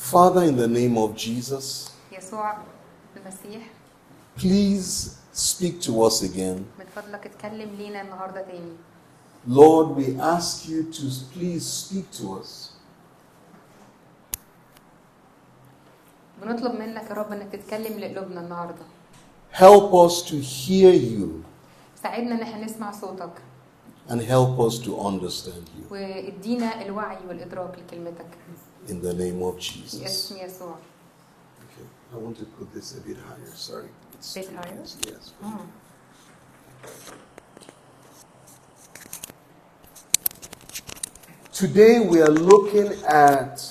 Father, in the name of Jesus, يسوع المسيح please speak to us again. من فضلك اتكلم لينا النهارده تاني Lord, we ask you to please speak to us. بنطلب منك يا رب انك تتكلم لقلوبنا النهارده Help us to hear you ساعدنا ان احنا نسمع صوتك and help us to understand you. وادينا الوعي والادراك لكلمتك In the name of في Jesus. اسم يسوع Okay. I want to put this a bit higher. Sorry. It's Bit too higher? close. Yes. مم. Today we are looking at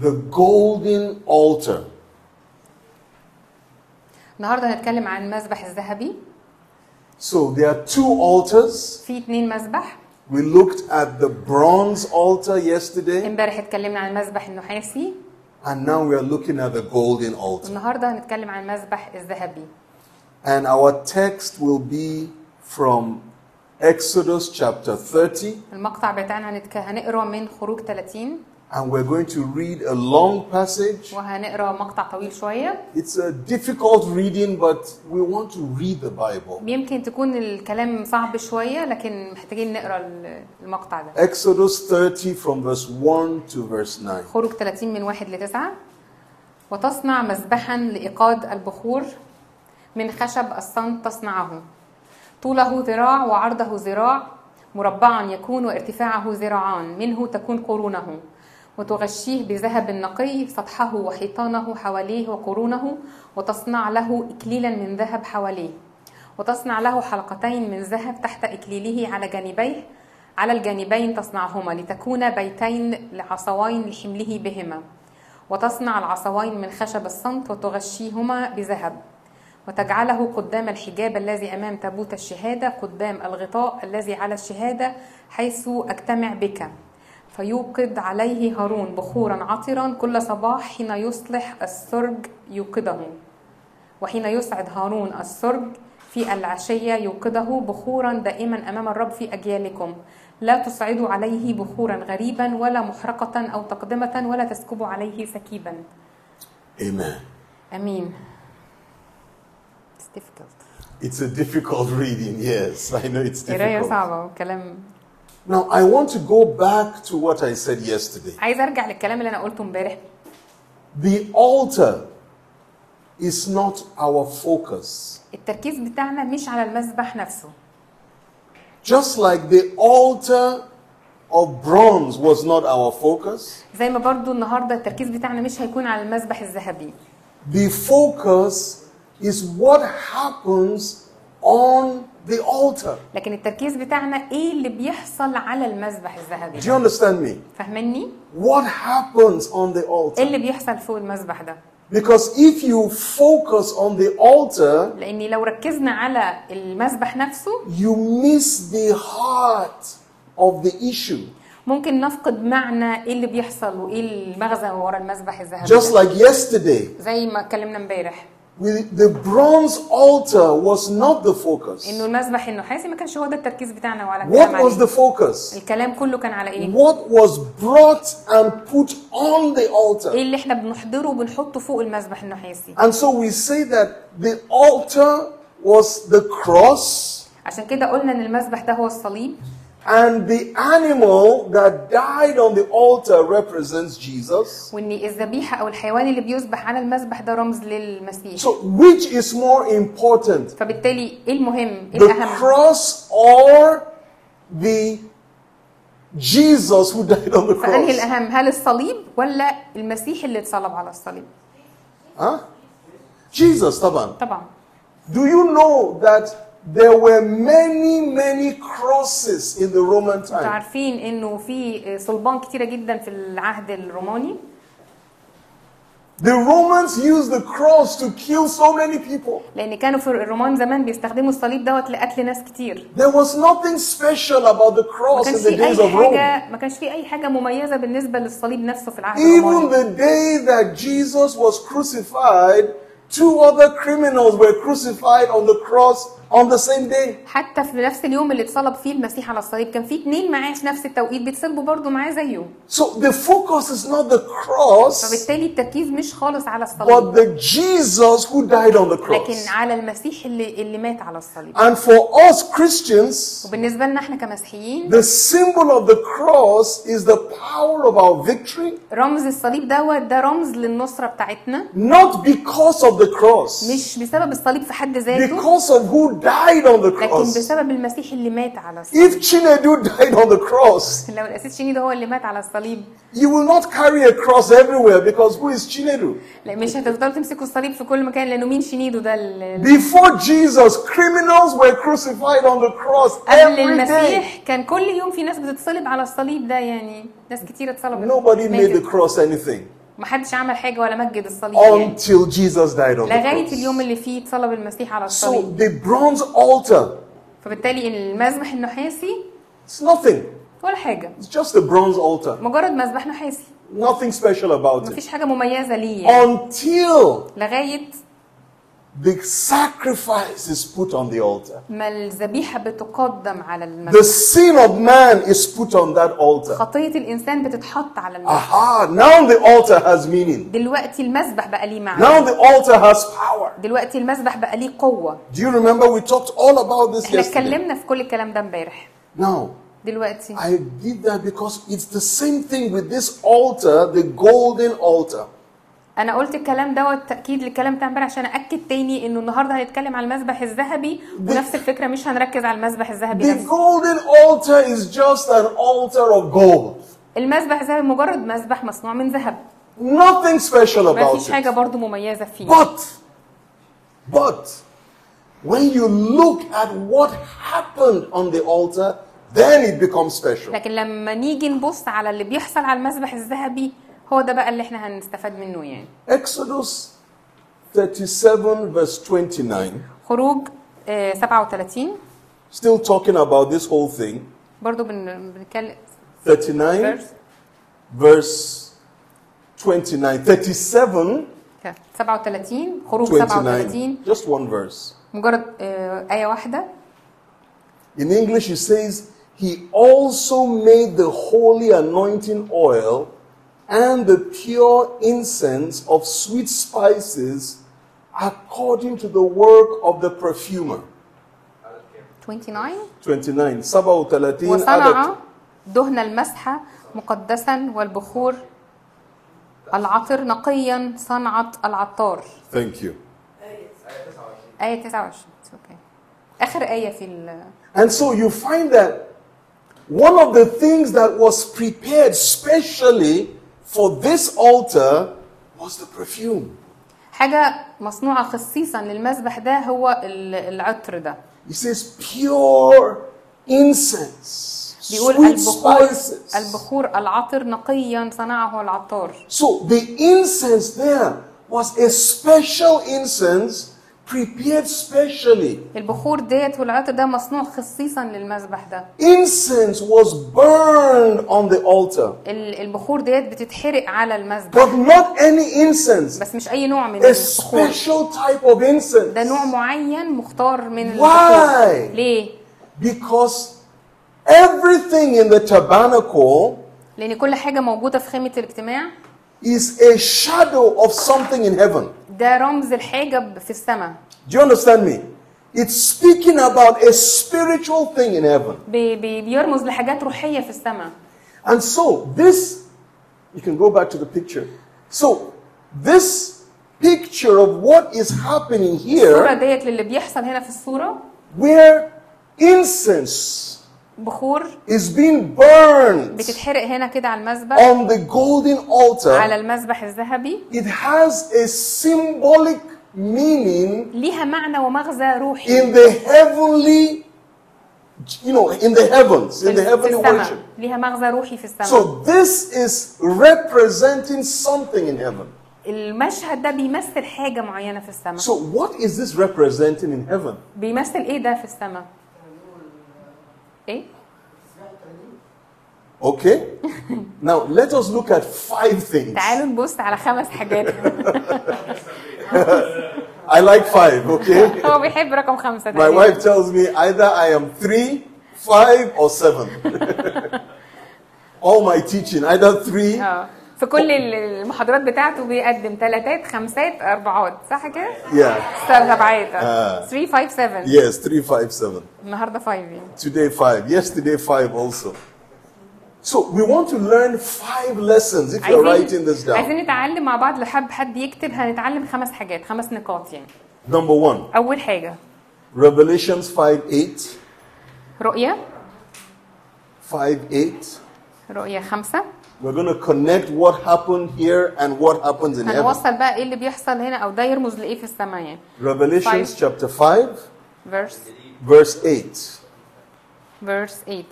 the golden altar. النهارده هنتكلم عن المذبح الذهبي So there are two altars. في اتنين مذبح We looked at the bronze altar yesterday, امبارح اتكلمنا عن المذبح النحاسي and now we are looking at the golden altar. النهارده هنتكلم عن المذبح الذهبي And our text will be from Exodus chapter 30, المقطع بتاعنا هنتك... هنقرا من خروج 30 and we're going to read a long passage. وهنقرأ مقطع طويل شوية It's a difficult reading, but we want to read the Bible. يمكن تكون الكلام صعب شوية لكن محتاجين نقرأ المقطع ده Exodus 30 from verse 1 to verse 9. خروج 30 من 1 ل 9 وتصنع مذبحا لإيقاد البخور من خشب الصمت تصنعه طوله ذراع وعرضه ذراع مربعا يكون وارتفاعه ذراعان منه تكون قرونه وتغشيه بذهب نقي سطحه وحيطانه حواليه وقرونه وتصنع له إكليلا من ذهب حواليه. وتصنع له حلقتين من ذهب تحت إكليله على جانبيه على الجانبين تصنعهما لتكون بيتين لعصوين لحمله بهما. وتصنع العصوين من خشب الصمت وتغشيهما بذهب. وتجعله قدام الحجاب الذي أمام تابوت الشهادة قدام الغطاء الذي على الشهادة حيث أجتمع بك. فيوقد عليه هارون بخورا عطرا كل صباح حين يصلح السرج يوقده وحين يسعد هارون السرج في العشية يوقده بخورا دائما أمام الرب في أجيالكم لا تصعدوا عليه بخورا غريبا ولا محرقة أو تقدمة ولا تسكبوا عليه سكيبا Amen. أمين It's difficult. It's a difficult reading, yes. I know it's قراية difficult. صعبة وكلام Now, I want to go back to what I said yesterday. عايز أرجع للكلام اللي أنا قلته امبارح The altar is not our focus. التركيز بتاعنا مش على المذبح نفسه Just like the altar of bronze was not our focus, زي ما برضو النهاردة التركيز بتاعنا مش هيكون على المذبح الذهبي the focus is what happens on the altar. لكن التركيز بتاعنا إيه اللي بيحصل على المذبح الذهبي Do you understand me? فاهمني What happens on the إيه altar? اللي بيحصل فوق المذبح ده Because if you focus on the altar, لأني لو ركزنا على المذبح نفسه you miss the heart of the issue. ممكن نفقد معنى إيه اللي بيحصل وإيه المغزى ورا المذبح الذهبي Just like yesterday, زي ما اتكلمنا امبارح the bronze altar was not the focus. انه المذبح النحاسي ما كانش هو ده التركيز بتاعنا وعلى What الكلام was عليه the focus? الكلام كله كان على ايه What was brought and put on the ايه altar? اللي احنا بنحضره وبنحطه فوق المذبح النحاسي And so we say that the altar was the cross عشان كده قلنا ان المذبح ده هو الصليب and the animal that died on the altar represents Jesus. وان الذبيحه او الحيوان اللي بيذبح على المذبح ده رمز للمسيح So which is more important? فبالتالي ايه المهم ايه The الاهم cross or the Jesus who died on the فانهي cross? الاهم هل الصليب ولا المسيح اللي اتصلب على الصليب Huh? Jesus, طبعا. طبعا Do you know that there were many, many crosses in the Roman انتوا time? عارفين انه في صلبان كتيره جدا في العهد الروماني The Romans used the cross to kill so many people. لان كانوا في الرومان زمان بيستخدموا الصليب دوت لقتل ناس كتير There was nothing special about the ما cross كانش in the في days اي of Rome. حاجه ما كانش في اي حاجه مميزه بالنسبه للصليب نفسه في العهد Even الروماني the day that Jesus was crucified, two other criminals were crucified on the cross on the same day. حتى في نفس اليوم اللي اتصلب فيه المسيح على الصليب. كان في اتنين معاه في نفس التوقيت بيتصلبوا برضه معاه زيه. So the focus is not the cross, فبالتالي التركيز مش خالص على but الصليب the Jesus who died on the لكن cross. على المسيح اللي اللي مات على الصليب. And for us Christians, وبالنسبة لنا إحنا كمسيحيين the symbol of the cross is the power of our victory, رمز الصليب دوت ده رمز للنصرة بتاعتنا. Not because of the cross, مش بسبب الصليب في حد ذاته. Because of who died on the لكن cross. بسبب المسيح اللي مات على الصليب If Chinedu died on the cross, لو الاسيس شينيدو هو اللي مات على الصليب you will not carry a cross everywhere because who is Chinedu? لا مش هتفضلوا تمسكوا الصليب في كل مكان لانه مين شينيدو ده ال- Before Jesus, criminals were crucified on the cross قبل every day. المسيح كان كل يوم في ناس بتتصلب على الصليب ده يعني ناس كتير اتصلبت Nobody made the ماتت. cross anything محدش عمل حاجة ولا مجد الصليب يعني until Jesus died on the لغاية cross. اليوم اللي فيه اتصلب المسيح على So الصليب the bronze altar, فبالتالي المذبح النحاسي it's nothing. ولا حاجة It's just a bronze altar. مجرد مذبح نحاسي Nothing special about it. مفيش حاجة مميزة ليه يعني. Until لغاية the sacrifice is put on the altar. ما الذبيحه بتقدم على The المذبح sin of man is put on that altar. خطيه الانسان بتتحط على المذبح Aha, now the altar has meaning. دلوقتي المذبح بقى ليه معنى Now the altar has power. دلوقتي المذبح بقى ليه قوه Do you remember we talked all about this احنا yesterday? اتكلمنا في كل الكلام ده امبارح Now, دلوقتي I did that because it's the same thing with this altar, the golden altar. أنا قلت الكلام دوت تأكيد للكلام بتاع امبارح عشان اكد تاني إنه النهارده هنتكلم على المذبح الذهبي ونفس الفكرة مش هنركز على المذبح الذهبي The نفسه golden altar is just an altar of gold. المذبح الذهبي مجرد مذبح مصنوع من ذهب Nothing special ما about فيش حاجة it. برضو مميزة فيه But, but, when you look at what happened on the altar, then it becomes special. لكن لما نيجي نبص على اللي بيحصل على المذبح الذهبي هو ده بقى اللي إحنا هنستفاد منه يعني Exodus 37, verse 29, خروج آه، 37 still talking about this whole thing. برضو بن- بنتكلم 39, verse verse 29, 37, 37 خروج 29, 37 just one verse. مجرد آه، آية واحدة In English, it says, He also made the holy anointing oil and the pure incense of sweet spices according to the work of the perfumer. 29 29 37 وصنع عدد دهن المسحة مقدسا والبخور العطر نقيا صنعة العطار Thank you. آية 29 It's okay. آخر آية في ال And so you find that one of the things that was prepared specially for this altar was the perfume. حاجة مصنوعة خصيصا للمذبح ده هو ال- العطر ده He says pure incense, بيقول sweet البخور spices. البخور العطر نقيا صنعه العطار So the incense there was a special incense prepared specially. البخور ديت والعطر ده مصنوع خصيصا للمذبح ده. Incense was burned on the altar, ال- البخور ديت بتتحرق على المذبح. But not any incense, بس مش أي نوع من a البخور. special type of incense. ده نوع معين مختار من Why? البخور ليه؟ Because everything in the tabernacle لأن كل حاجة موجودة في خيمة الاجتماع is a shadow of something in heaven. ده رمز الحاجه ب- في السماء Do you understand me? It's speaking about a spiritual thing in heaven. بي بي بيرمز لحاجات روحيه في السماء And so, this, you can go back to the picture. So, this picture of what is happening الصوره here, ديت للي بيحصل هنا في الصوره where incense بخور is being burned بتتحرق هنا كده على المذبح on the golden على altar, المذبح الذهبي it has a symbolic meaning ليها معنى ومغزى روحي in the heavenly, you know, in the heavens, in the heavenly worship. ليها مغزى روحي في السماء So, this is representing something in heaven. المشهد ده بيمثل حاجة معينه في السماء So, what is this representing in heaven? بيمثل إيه ده في السماء ايه Okay? now, let us look at five things. تعالوا نبص على خمس حاجات I like five, okay? هو بيحب رقم خمسة My تقريبا wife tells me either I am three, five, or seven. All my teaching, either three. في كل المحاضرات بتاعته بيقدم ثلاثات خمسات أربعات صح كده؟ Yeah. سبعات آه. 3 5 7 Yes, three, five, seven. النهارده 5 يعني Today, five. Yesterday, five also. So we want to learn five lessons if you're writing this down. عايزين نتعلم مع بعض لو حب حد يكتب هنتعلم خمس حاجات خمس نقاط يعني Number one, أول حاجة Revelations 5 8. رؤية 5 8. رؤية خمسة We're going to connect what happened here and what happens in heaven. هنوصل بقى ايه اللي بيحصل هنا او ده يرمز لايه في السماء يعني Revelations Five. chapter 5, verse verse 8. verse 8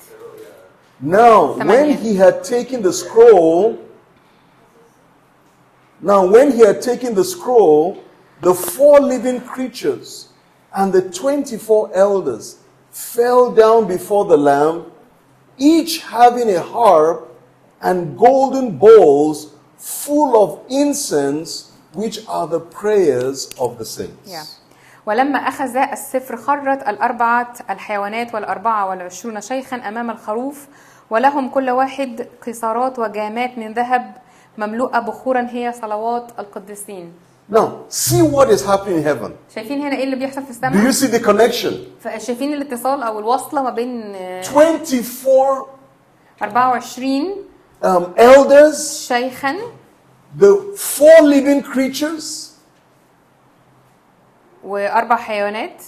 Now, when Tamania. he had taken the scroll, now when he had taken the scroll, the four living creatures and the 24 elders fell down before the Lamb, each having a harp and golden bowls full of incense, which are the prayers of the saints. Yeah. ولما أخذ السفر خرت الأربعة الحيوانات والأربعة والعشرون شيخا أمام الخروف ولهم كل واحد قيصارات وجامات من ذهب مملوءة بخورا هي صلوات القديسين Now, see what is happening in heaven. شايفين هنا إيه اللي بيحصل في Do السماء؟ you see the connection? شايفين الاتصال أو الوصلة ما بين آه، 24 24 um, elders, شيخا the four living creatures. واربع حيوانات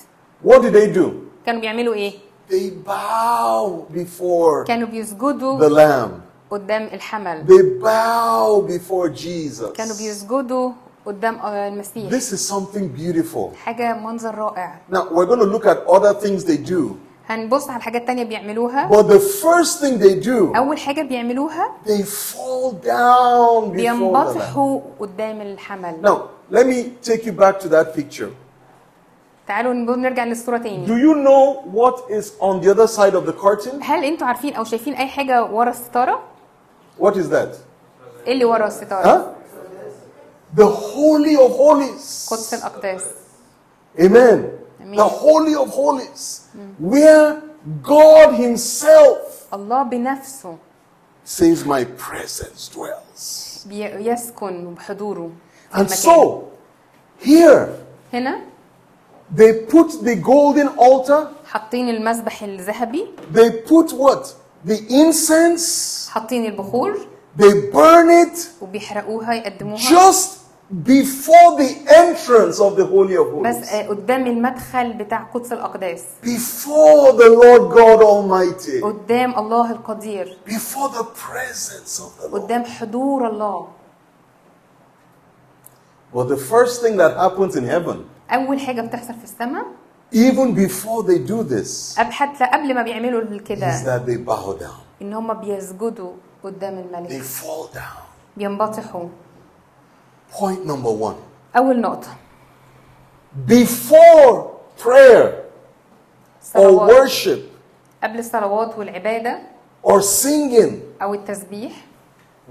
What did they do? كانوا بيعملوا ايه؟ They bow before كانوا the بيسجدوا Lamb. قدام الحمل They bow before Jesus. كانوا بيسجدوا قدام آه، المسيح This is something beautiful. حاجه منظر رائع Now, we're going to look at other things they do. هنبص على حاجات تانية بيعملوها But the first thing they do, اول حاجة بيعملوها they fall down. بينبطحوا قدام الحمل Now, let me take you back to that picture. تعالوا نرجع للصوره Do تاني you know what is on the other side of the curtain? هل أنتوا عارفين أو شايفين اي حاجة ورا الستاره What is that? إيه اللي ورا الستاره Huh? The Holy of Holies. قدس الاقداس Amen. Amen. The Holy of Holies. Where God Himself الله بنفسه says, My presence dwells. بي- يسكن بحضوره في And المكان. so, here, هنا they put the golden altar, حاطين المذبح الذهبي they put what? The incense, حاطين البخور they burn it وبيحرقوها يقدموها just before the entrance of the Holy of بس Holies. آه، قدام المدخل بتاع قدس الأقداس Before the Lord God Almighty. قدام الله القدير Before the presence of the Lord. قدام حضور الله But the first thing that happens in heaven, أول حاجة بتحصل في السماء even before they do this, قبل حتى قبل ما بيعملوا is كده that they bow down. إن هم بيسجدوا قدام They الملك fall down. بينبطحوا Point number one. أول نقطة Before prayer or الصلوات worship قبل الصلوات والعبادة or singing, أو التسبيح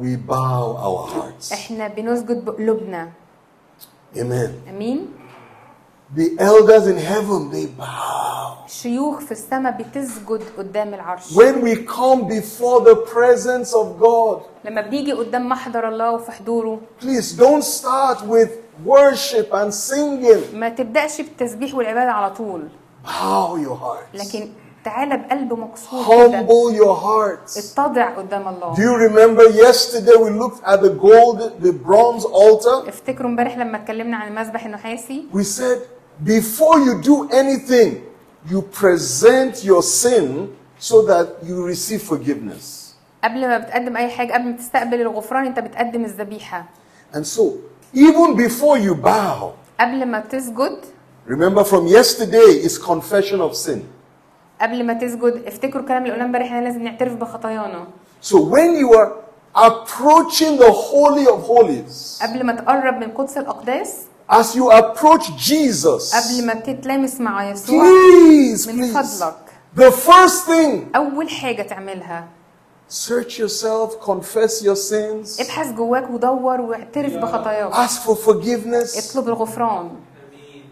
we bow our hearts. إحنا بنسجد بقلوبنا Amen. أمين The elders in heaven, they bow. شيوخ في السماء بتسجد قدام العرش When we come before the presence of God, لما بنيجي قدام محضر الله وفي حضوره please don't start with worship and singing. ما تبدأش بالتسبيح والعبادة على طول Bow your hearts. لكن تعالى بقلب مكسور كده Humble your hearts. اتضع قدام الله Do you remember yesterday we looked at the gold, the bronze altar? افتكروا امبارح لما اتكلمنا عن المذبح النحاسي We said, before you do anything, you present your sin so that you receive forgiveness. قبل ما بتقدم اي حاجه قبل ما تستقبل الغفران انت بتقدم الذبيحه And so, even before you bow, قبل ما تسجد remember from yesterday is confession of sin. قبل ما تسجد افتكروا الكلام اللي قلناه امبارح احنا لازم نعترف بخطايانا So when you are approaching the Holy of Holies, قبل ما تقرب من قدس الاقداس as you approach Jesus, قبل ما تتلامس مع يسوع please, من please, فضلك the first thing, اول حاجه تعملها search yourself, confess your sins, ابحث جواك ودور واعترف بخطاياك ask for forgiveness. اطلب الغفران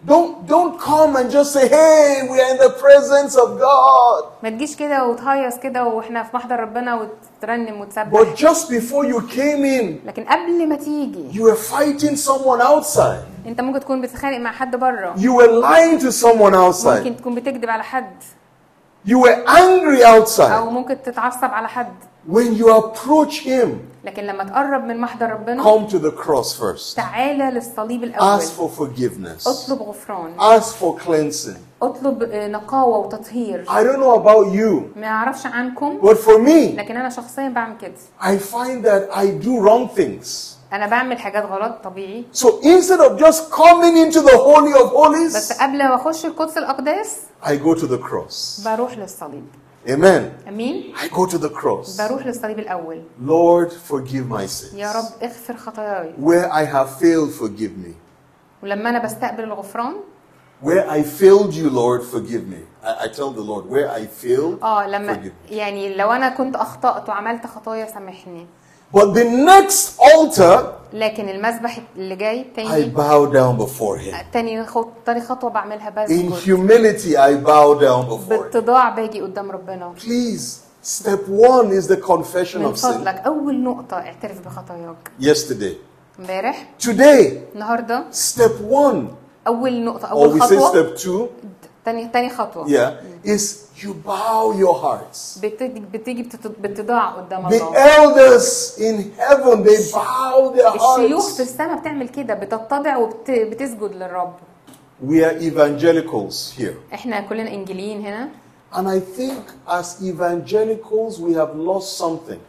Don't, don't come and just say, hey, we are in the presence of God. ما تجيش كده وتهيص كده واحنا في محضر ربنا وترنم وتسبح But just before you came in, لكن قبل ما تيجي you were fighting someone outside. انت ممكن تكون بتتخانق مع حد بره You were lying to someone outside. ممكن تكون بتكذب على حد You were angry outside. او ممكن تتعصب على حد When you approach Him, لكن لما تقرب من محضر ربنا come to the cross first. تعالى للصليب الاول Ask for forgiveness. اطلب غفران Ask for cleansing. اطلب آه، نقاوه وتطهير I don't know about you, ما اعرفش عنكم but for me, لكن انا شخصيا بعمل كده I find that I do wrong things. أنا بعمل حاجات غلط طبيعي So instead of just coming into the Holy of بس Holies, قبل ما اخش القدس الاقداس I go to the cross. بروح للصليب Amen. امين I go to the cross. بروح للصليب الأول Lord, forgive my sins. يا رب اغفر خطاياي Where I have failed, forgive me. ولما أنا بستقبل الغفران Where I failed you, Lord, forgive me. I, I tell the Lord, where I failed, آه لما forgive me. يعني لو أنا كنت اخطات وعملت خطايا سامحني But the next altar, لكن المسبح اللي جاي I تاني bow down before Him. تاني خط... تاني خطوه بعملها In بسجد humility, I bow down before Him. باتضاع باجي قدام ربنا Please, step one is the confession من of sin. فضلك اول نقطه اعترف بخطاياك Yesterday. امبارح Today, النهارده step one, اول نقطه or اول we say خطوه step two, تاني تاني خطوه yeah, is you bow your hearts. بتيجي بتيجي باتضاع قدام The الله elders in heaven, they bow their الشيوخ في hearts. السماء بتعمل كده بتتضع وبتسجد للرب We are evangelicals here. إحنا كلنا انجيليين هنا And I think as evangelicals, we have lost something.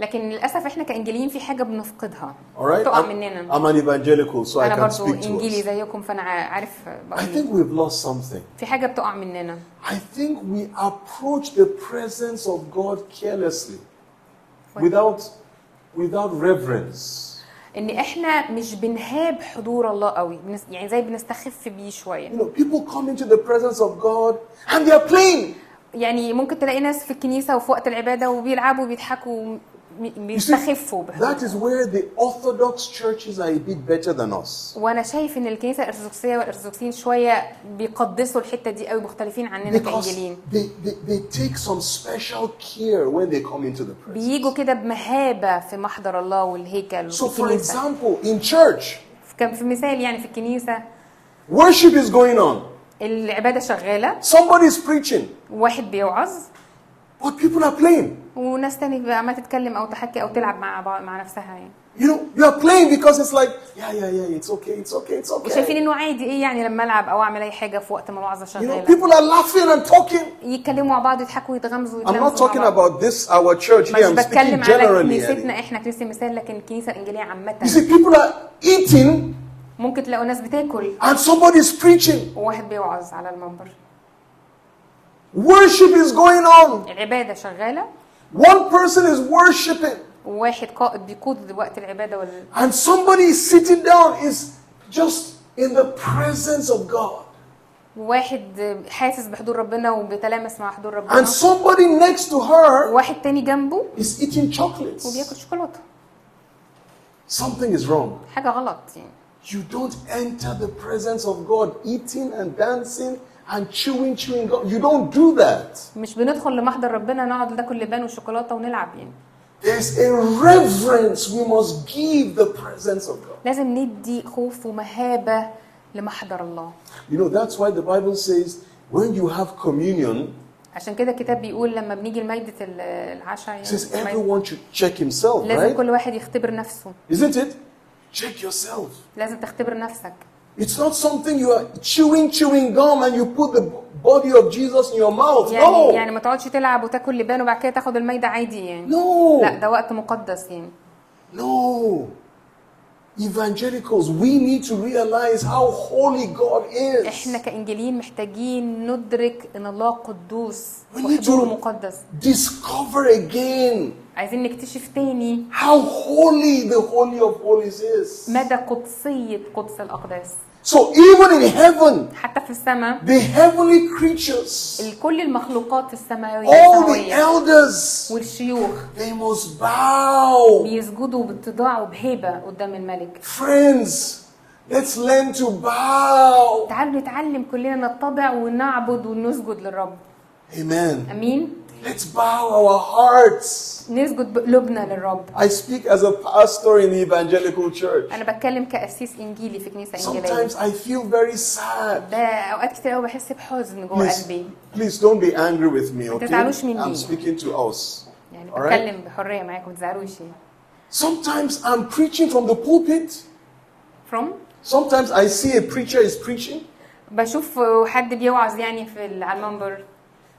لكن للأسف إحنا كانجليين في حاجة بنفقدها. Right. تقع مننا. I'm an evangelical so أنا I can برضو speak انجلي زيكم فأنا عارف I think we've lost something. في حاجة بتقع مننا. I think we approach the presence of God carelessly without without reverence. إن إحنا مش بنهاب حضور الله قوي. يعني زي بنستخف بيه شوية. You know, people come into the presence of God and they are playing. يعني ممكن تلاقي ناس في الكنيسة وفي وقت العبادة وبيلعبوا وبيضحكوا بيستخفوا بحضور that is where the Orthodox churches are a bit better than us. وأنا شايف ان الكنيسه الارثوذكسيه والارثوذكسيين شوية بيقدسوا الحته دي قوي مختلفين عننا Because كانجيليين they, they, they take some special care when they come into the presence. بيجوا كده بمهابه في محضر الله والهيكل So, for example, in church, كان في مثال يعني في الكنيسه worship is going on. العباده شغاله Somebody is preaching, واحد بيوعظ but people are playing. وناس تاني بقى عمالة تتكلم أو تحكي أو تلعب مع مع نفسها يعني You know, you are playing because it's like, yeah, yeah, yeah, it's okay, it's okay, it's وشايفين okay. إنه عادي إيه يعني لما ألعب أو أعمل أي حاجة في وقت ما الوعظه You know, شغالة people are laughing and talking. يتكلموا مع بعض يضحكوا ويتغمزوا I'm not talking about this, our church مش here. I'm speaking بتكلم على generally. كنيستنا يعني. إحنا كنيسه مثال لكن الكنيسه الانجيليه You عامه see, people are eating ممكن تلاقوا ناس بتاكل and somebody is preaching. وواحد بيوعظ على المنبر Worship is going on. العبادة شغالة One person is worshiping, وواحد قائد بيقود وقت العباده وال... and somebody is sitting down, is just in the presence of God. وواحد حاسس بحضور ربنا وبيتلامس مع حضور ربنا And somebody next to her وواحد تاني جنبه is eating chocolates. وبياكل شوكولاته Something is wrong. حاجه غلط يعني You don't enter the presence of God eating and dancing and chewing, chewing God. You don't do that. مش بندخل لمحضر ربنا نقعد ناكل لبان والشوكولاته ونلعب يعني There's a reverence we must give the presence of God. لازم ندي خوف ومهابه لمحضر الله You know, that's why the Bible says when you have communion, عشان كده الكتاب بيقول لما بنيجي لمائده ال- العشاء it says يعني everyone should check himself, لازم right? كل واحد يختبر نفسه Isn't it? Check yourself. لازم تختبر نفسك It's not something you are chewing, chewing gum and you put the body of Jesus in your mouth. يعني no. يعني ما تقعدش تلعب وتاكل لبان وبعد كده تاخد المايده عادي يعني No. لا ده وقت مقدس يعني No. Evangelicals, we need to realize how holy God is. احنا كانجيليين محتاجين ندرك ان الله قدوس We need وحضوره to- مقدس Discover again عايزين نكتشف تاني how holy the Holy of Holies is. مدى قدسيه قدس الاقداس So even in heaven, حتى في السماء the heavenly creatures, كل المخلوقات السماوية all the elders, والشيوخ they must bow. بيسجدوا باتضاع وبهيبة قدام الملك Friends, Let's learn to bow. تعالوا نتعلم كلنا نتضع ونعبد ونسجد للرب Amen. آمين Let's bow our hearts. نسجد بقلوبنا للرب I speak as a pastor in the evangelical church. انا بتكلم كاسيس انجيلي في كنيسه انجيليه Sometimes I feel very sad. ده اوقات كتير قوي بحس بحزن جوه Please, قلبي please don't be angry with me, okay? تزعلوش مني. I'm speaking to us. يعني Alright. بتكلم بحريه معاكم ما تزعلوش Sometimes I'm preaching from the pulpit. from Sometimes I see a preacher is preaching بشوف حد بيوعظ يعني في ال- على المنبر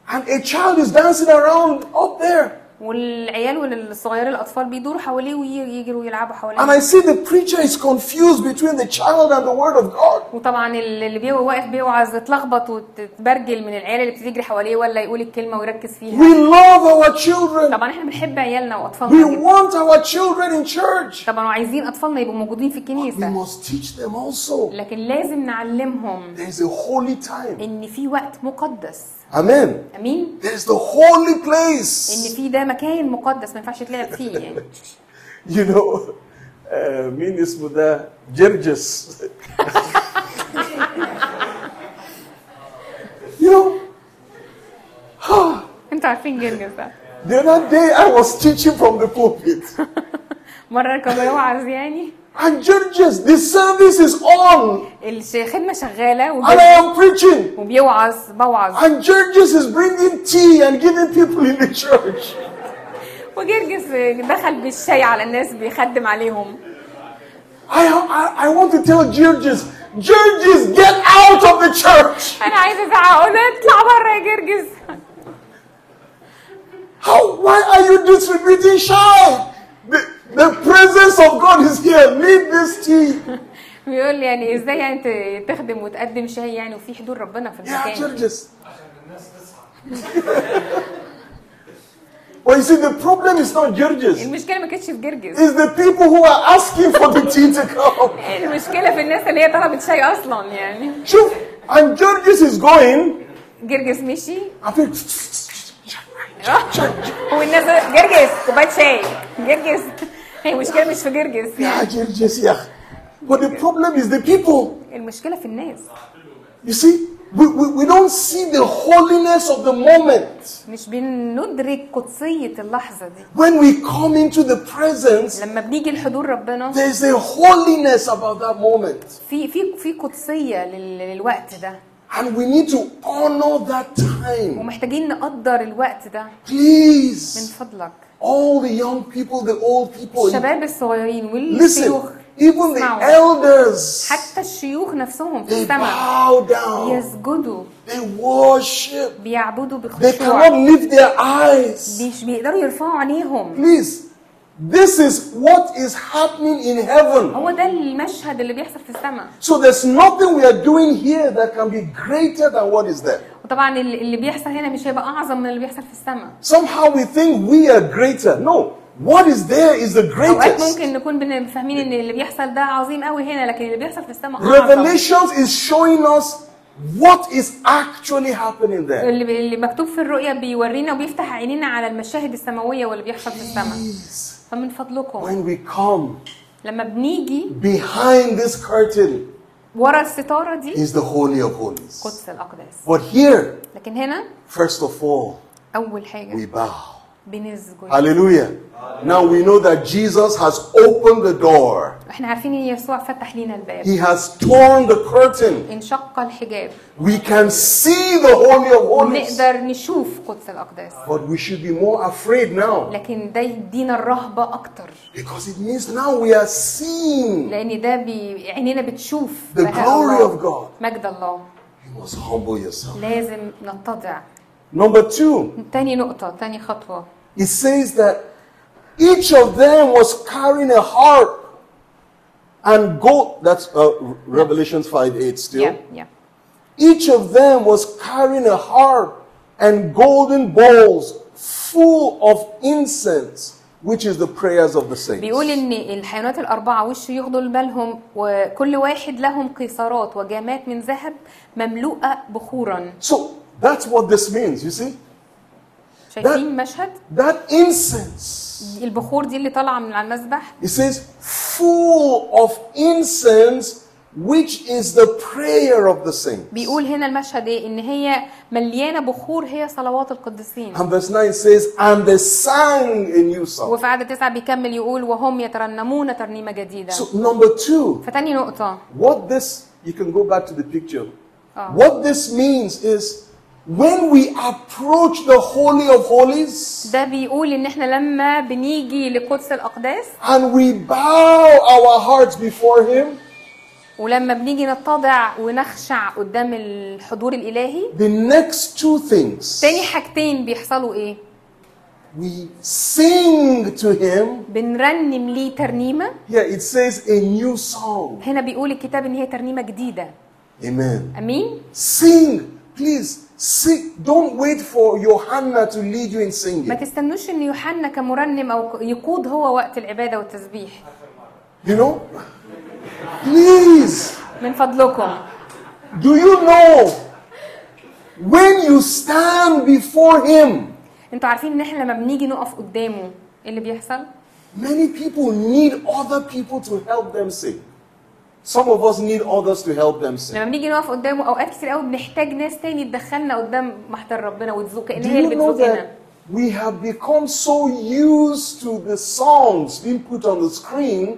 And a child is dancing around up there. والعيال والصغيرين الأطفال بيدوروا حواليه ويجروا ويلعبوا And حواليه I see the preacher is confused between the child and the word of God. وطبعا اللي بيبقى واقف بيوعظ اتلخبط وتتبرجل من العيال اللي بتجري حواليه ولا يقول الكلمة ويركز We فيها love our children. طبعا إحنا بنحب عيالنا We واطفالنا جدا want our children in church. طبعا وعايزين أطفالنا يبقوا موجودين في We الكنيسه must teach them also. لكن لازم نعلمهم There is a holy time. إن في وقت مقدس Amen. امين There is the holy ان place. في ده مكان مقدس ما ينفعش يتلعب فيه يعني You know, uh, مين اسمه ده؟ جرجس. you know, انتوا عارفين جرجس ده the other day I was teaching from the pulpit. مره كان بيوعظ يعني and Gerges, this service is on. الخدمة شغالة And I am preaching. وبيوعظ بوعظ. And Gerges is bringing tea and giving people in the church. وجرجس دخل بالشاي على الناس بيخدم عليهم. I, I, I want to tell George, George, get out of the church. أنا عايزة أزعق اطلع بره يا جرجس. How? Why are you distributing shine? The, the presence of God is here. Leave this tea. بيقول لي يعني ازاي يعني ت- تخدم وتقدم شاي يعني وفي حضور ربنا في Yeah, المكان Judges. Well, you see, the problem is not Judges. المشكله ما كانتش في جرجس It's the people who are asking for the tea to come. المشكله في الناس اللي هي طلبت شاي اصلا يعني Shuf, and Judges is going. جرجس مشي I think. هو الناس جرجس كوبايه شاي جرجس هي المشكلة مش في جرجس Yeah, يعني Judges, yeah. But the problem is the people. المشكلة في الناس You see, we, we, we don't see the holiness of the moment. مش بندرك قدسيه اللحظه دي When we come into the presence, لما بنيجي لحضور ربنا there's a holiness about that moment. في في في قدسيه لل- للوقت ده And we need to honor that time. ومحتاجين نقدر الوقت ده من Please, فضلك all the young people, the old people, الشباب الصغيرين والشيوخ listen, even the اسمعوا. elders, حتى الشيوخ نفسهم في they السماء bow down, يسجدوا they worship, بيعبدوا they بخشوع cannot lift their eyes. مش بيقدروا يرفعوا عينيهم Please, this is what is happening in heaven. هو ده المشهد اللي بيحصل في السماء So there's nothing we are doing here that can be greater than what is there. وطبعا اللي بيحصل هنا مش هيبقى أعظم من اللي بيحصل في السماء Somehow we think we are greater. No, what is there is the أوقات greatest. ممكن نكون فاهمين إن اللي بيحصل ده عظيم قوي هنا لكن اللي بيحصل في السماء أعظم Revelations is showing us what is actually happening there. اللي اللي مكتوب في الرؤيا بيورينا وبيفتح عينينا على المشاهد السماوية واللي بيحصل في السماء فمن فضلكم when we come لما بنيجي behind this curtain ورا الستاره دي is the Holy of Holies. قدس الاقداس But here, لكن هنا first of all, اول حاجة we bow. بنسجد Hallelujah. Now we know that Jesus has opened the door. احنا عارفين ان يسوع فتح لينا الباب He has torn the curtain. انشق الحجاب We can see the Holy of Holies. نقدر نشوف قدس الاقداس But we should be more afraid now. لكن ده يدينا الرهبه اكتر Because it means now we are seeing. لان ده بي... عينينا بتشوف The بهاء glory الله. of God. مجد الله You must humble yourself. لازم نتضع Number two, تاني نقطة تاني خطوة it says that each of them was carrying a harp and gold. That's uh, Revelations 5 8 still. yeah, yeah. Each of them was carrying a harp and golden bowls full of incense, which is the prayers of the saints. بيقول ان الحيوانات الاربعة وش يغضوا بالهم وكل واحد لهم قيصرات وجامات من ذهب مملوءة بخورا So that's what this means, you see? شايفين مشهد That incense, البخور دي اللي طالعة من على المذبح it says, full of incense which is the prayer of the saints. بيقول هنا المشهد ايه ان هي مليانه بخور هي صلوات القديسين And verse 9 says, And they sang a new song. وفي عدد تسعة بيكمل يقول وهم يترنمون ترنيمة جديدة So, number two, فتاني نقطة what this, you can go back to the picture. Oh. What this means is when we approach the Holy of Holies ده بيقول إن إحنا لما بنيجي لقدس الأقداس and we bow our hearts before Him, ولما بنيجي نتضع ونخشع قدام الحضور الإلهي the next two things تاني حاجتين بيحصلوا إيه we sing to Him. بنرنم ليه ترنيمة Here it says a new song. هنا بيقول الكتاب إن هي ترنيمة جديدة Amen. أمين Sing, please. Sing. Don't wait for Johanna to lead you in singing. ما تستنوش ان يوحنا كمرنم او يقود هو وقت العبادة والتسبيح You know? Please. من فضلكم Do you know when you stand before Him, انتوا عارفين ان احنا لما بنيجي نقف قدامه ايه اللي بيحصل many people need other people to help them sing. Some of us need others to help them. لما بنيجي نقف قدامه أوقات كتير قوي بنحتاج ناس تاني تدخلنا قدام محضر ربنا وتزوق Do هي اللي you know بتزوقنا that we have become so used to the songs being put on the screen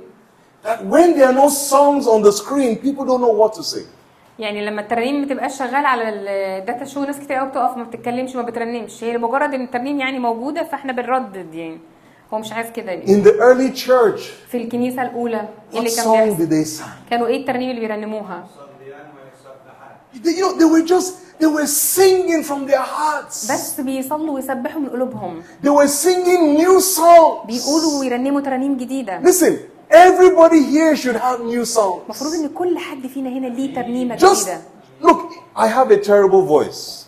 that when there are no songs on the screen, people don't know what to sing. يعني لما الترانيم ما تبقاش شغالة على الداتا شو ناس كتير قوي بتقف ما بتتكلمش ما بترنمش هي لمجرد إن الترنيم يعني موجودة فإحنا بنردد يعني هو مش عايز كده يعني. In the early church, في الكنيسه الاولى إيه what اللي كان song بيحصل did they sing? كانوا إيه الترنيم اللي بيرنموها They, you know, they were just, they were singing from their hearts. بس بيصلوا ويسبحوا من قلوبهم They were singing new songs. بيقولوا ويرنموا ترانيم جديده Listen, everybody here should have new songs. المفروض ان كل حد فينا هنا ليه ترنيمه Just look, I have a terrible voice.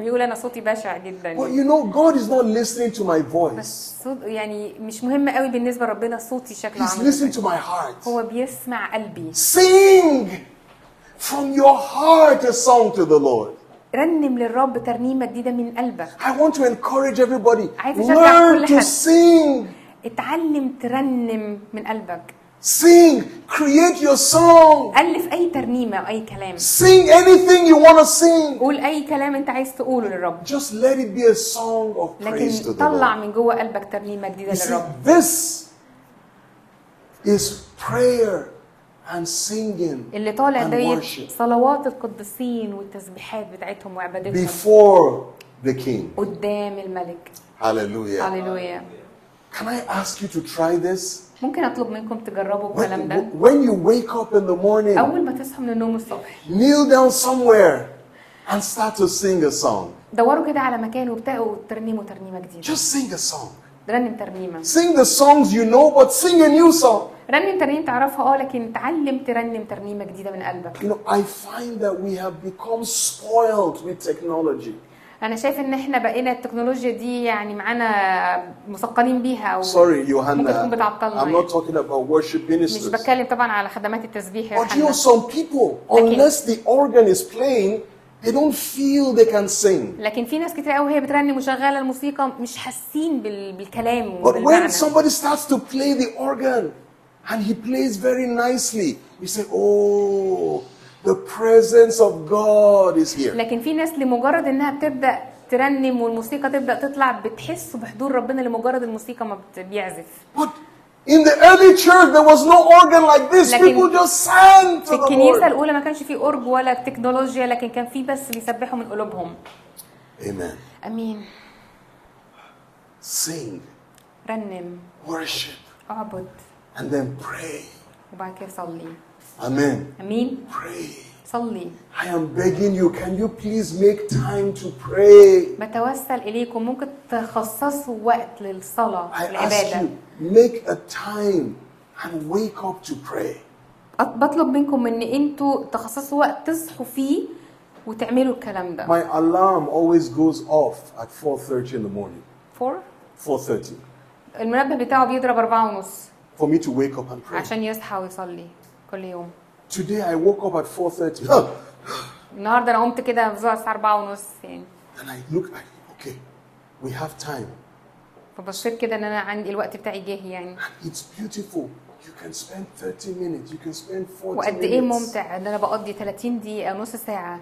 بيقول أنا صوتي بشع جدا But you know, God is not listening to my voice. بس صوت يعني مش مهم قوي بالنسبة لربنا صوتي شكله He's عامل listening to my heart. هو بيسمع قلبي Sing from your heart a song to the Lord. رنم للرب ترنيمة جديدة من قلبك I want to encourage everybody. عايز أشجع Learn كل to حد. sing. اتعلم ترنم من قلبك Sing. Create your song. ألف أي ترنيمة أو أي كلام Sing anything you want to sing. قول أي كلام أنت عايز تقوله للرب Just let it be a song of praise to لكن the طلع Lord. من جوه قلبك ترنيمة جديدة You see, للرب this is prayer and singing اللي طالع and ديت worship صلوات القديسين والتسبيحات بتاعتهم وعبادتهم before the King. قدام الملك Hallelujah. هللويا Can I ask you to try this? ممكن أطلب منكم تجربوا الكلام ده When, you wake up in the morning, أول ما تصحوا من النوم الصبح kneel down somewhere and start to sing a song. دوروا كده على مكان وابتدوا ترنموا ترنيمة جديدة Just sing a song. رنم ترنيمة Sing the songs you know, but sing a new song. رنم ترنيم تعرفها آه لكن تعلم ترنم ترنيمة جديدة من قلبك You know, I find that we have become spoiled with technology. أنا شايف ان إحنا بقينا التكنولوجيا دي يعني معانا مثقلين بيها أو ممكن Johanna. بتعطلنا I'm يعني. not talking about worship مش ministers. بتكلم طبعا على خدمات التسبيح يا But you know, some people, unless the organ is playing, they don't feel they can sing. لكن في ناس كتير قوي هي بترنم وشغاله الموسيقى مش حاسين بال- بالكلام But when somebody starts to play the organ and he plays very nicely, you say, Oh, the presence of God is here. لكن في ناس لمجرد إنها بتبدأ ترنم والموسيقى تبدأ تطلع بتحسوا بحضور ربنا لمجرد الموسيقى ما بيعزف But in the early church, there was no organ like this. People just sang to في the الكنيسة Lord. الأولى ما كانش في اورج ولا تكنولوجيا لكن كان في بس بيسبحوا من قلوبهم Amen. آمين Sing, رنم worship, اعبد and then pray. وبعد كده صلي Amen. امين Pray. صلي I am begging you, can you please make time to pray? بتوسل اليكم ممكن تخصصوا وقت للصلاه I ask العباده you, make a time and wake up to pray. أط- بطلب منكم ان انتوا تخصصوا وقت تصحوا فيه وتعملوا الكلام ده My alarm always goes off at 4:30 in the morning. فور 4:30 المنبه بتاعه بيضرب أربعة ونص for me to wake up and pray. عشان يصحى ويصلي كل يوم Today I woke up at 4:30. Huh. النهارده أنا قمت كده بزوع الساعة أربعة ونص يعني And I look like, okay, we have time. فبصيت كده ان أنا عندي الوقت بتاعي جاهي يعني And it's beautiful. You can spend 30 minutes, you can spend 40 وقد إيه minutes. ممتع إن أنا بقضي 30 دقيقة نص ساعة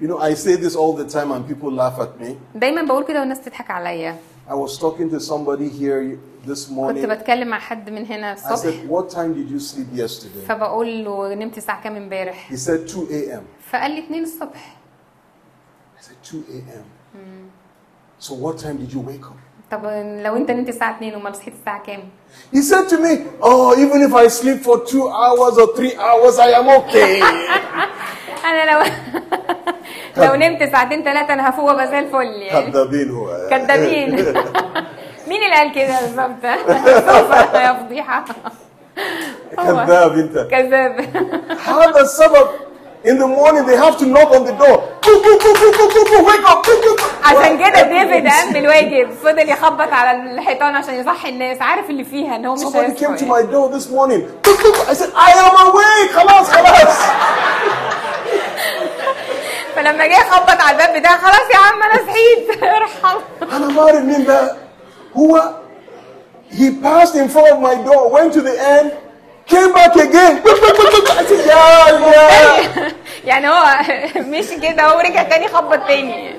You know, I say this all the time and people laugh at me. دايما بقول كده والناس تضحك عليا I was talking to somebody here this كنت morning. بتكلم مع حد من هنا I الصبح said, What time did you sleep yesterday? فبقول له نمت الساعه كام امبارح He said 2 a.m. فقال لي 2 الصبح I said 2 a.m. So what time did you wake up? طب لو انت نمت الساعه 2 امال صحيت الساعه كام He said to me, Oh, even if I sleep for two hours or three hours, I am okay. انا لو لو نمت ساعتين ثلاثة أنا هفوق ابقى زي الفل يعني. كذابين هو كدابين. مين اللي قال كده بالظبط؟ يا فضيحة. كذاب أنت. كذاب. هذا السبب. In the morning they have to knock on the door. Wake up. عشان كده ديفيد قام من الواجب. فضل يخبط على الحيطان عشان يصحي الناس. عارف اللي فيها إن هو مش Somebody came to my door this morning. I said, I am awake. خلاص خلاص. فلما جه يخبط على الباب بتاعي خلاص يا عم أنا صحيت ارحم أنا ما ده. هو he passed in front of my door, went to the end, came back again. I said, yeah, yeah. يعني هو مشي كده هو رجع تاني خبط تاني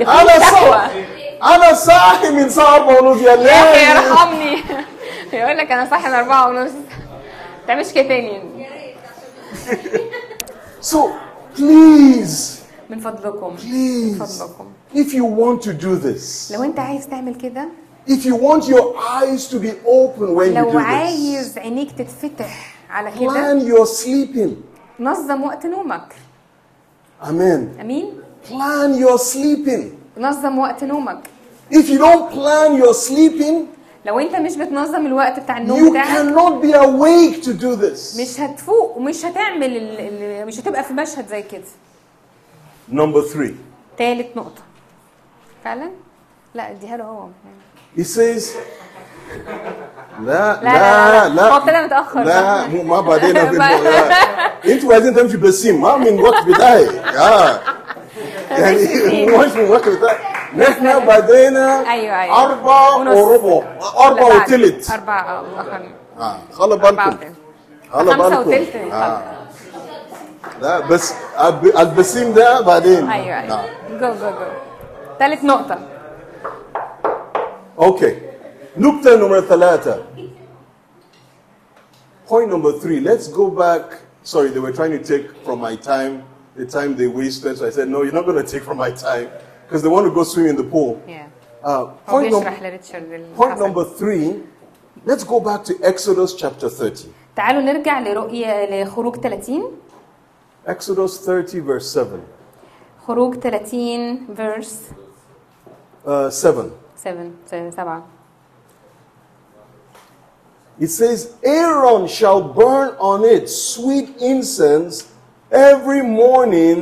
شكوى صاحي أنا صاحي من 4 ونص يا يا ليل. ارحمني يقول لك أنا صاحي من أربعة ونص ما تعملش كده تاني So please, من فضلكم please, من فضلكم if you want to do this, لو انت عايز تعمل كده if you want your eyes to be open when you لو do this, عايز عينيك تتفتح على كده plan your sleeping. نظم وقت نومك Amen. امين Plan your sleeping. نظم وقت نومك If you don't plan your sleeping, لو انت مش بتنظم الوقت بتاع النوم you بتاعك cannot be awake to do this. مش هتفوق ومش هتعمل ال... ال... مش هتبقى في مشهد زي كده Number three, تالت نقطة فعلا لا اديها له هو he says, لا لا، لا، لا. لا هو ابتدى متأخر. لا مو- ما بعدين. أنتوا عايزين تمشي بسيم ما من وقت بتاعي آه. يعني. مش من وقت بتاعي نحن بدينا أيوة، أيوة. أربعة. وربع أربعة. وثلث أربعة آه. خلي بالكم خلي بالكم آه. لا بس الب- البسيم ده بعدين أيوه آه. جو جو جو تالت نقطة Okay. نقطة نمرة ثلاثة. Point number three. Let's go back. Sorry, they were trying to take from my time, the time they wasted. So I said, no, you're not going to take from my time because they want to go swim in the pool. yeah. Uh, هو point, num- بيشرح لريتشارد اللي point حصل. number three. Let's go back to Exodus chapter 30. تعالوا نرجع لرؤية لخروج 30 Exodus 30, verse 7. خروج 30 فيرس Uh, 7. 7 7 It says, Aaron shall burn on it sweet incense every morning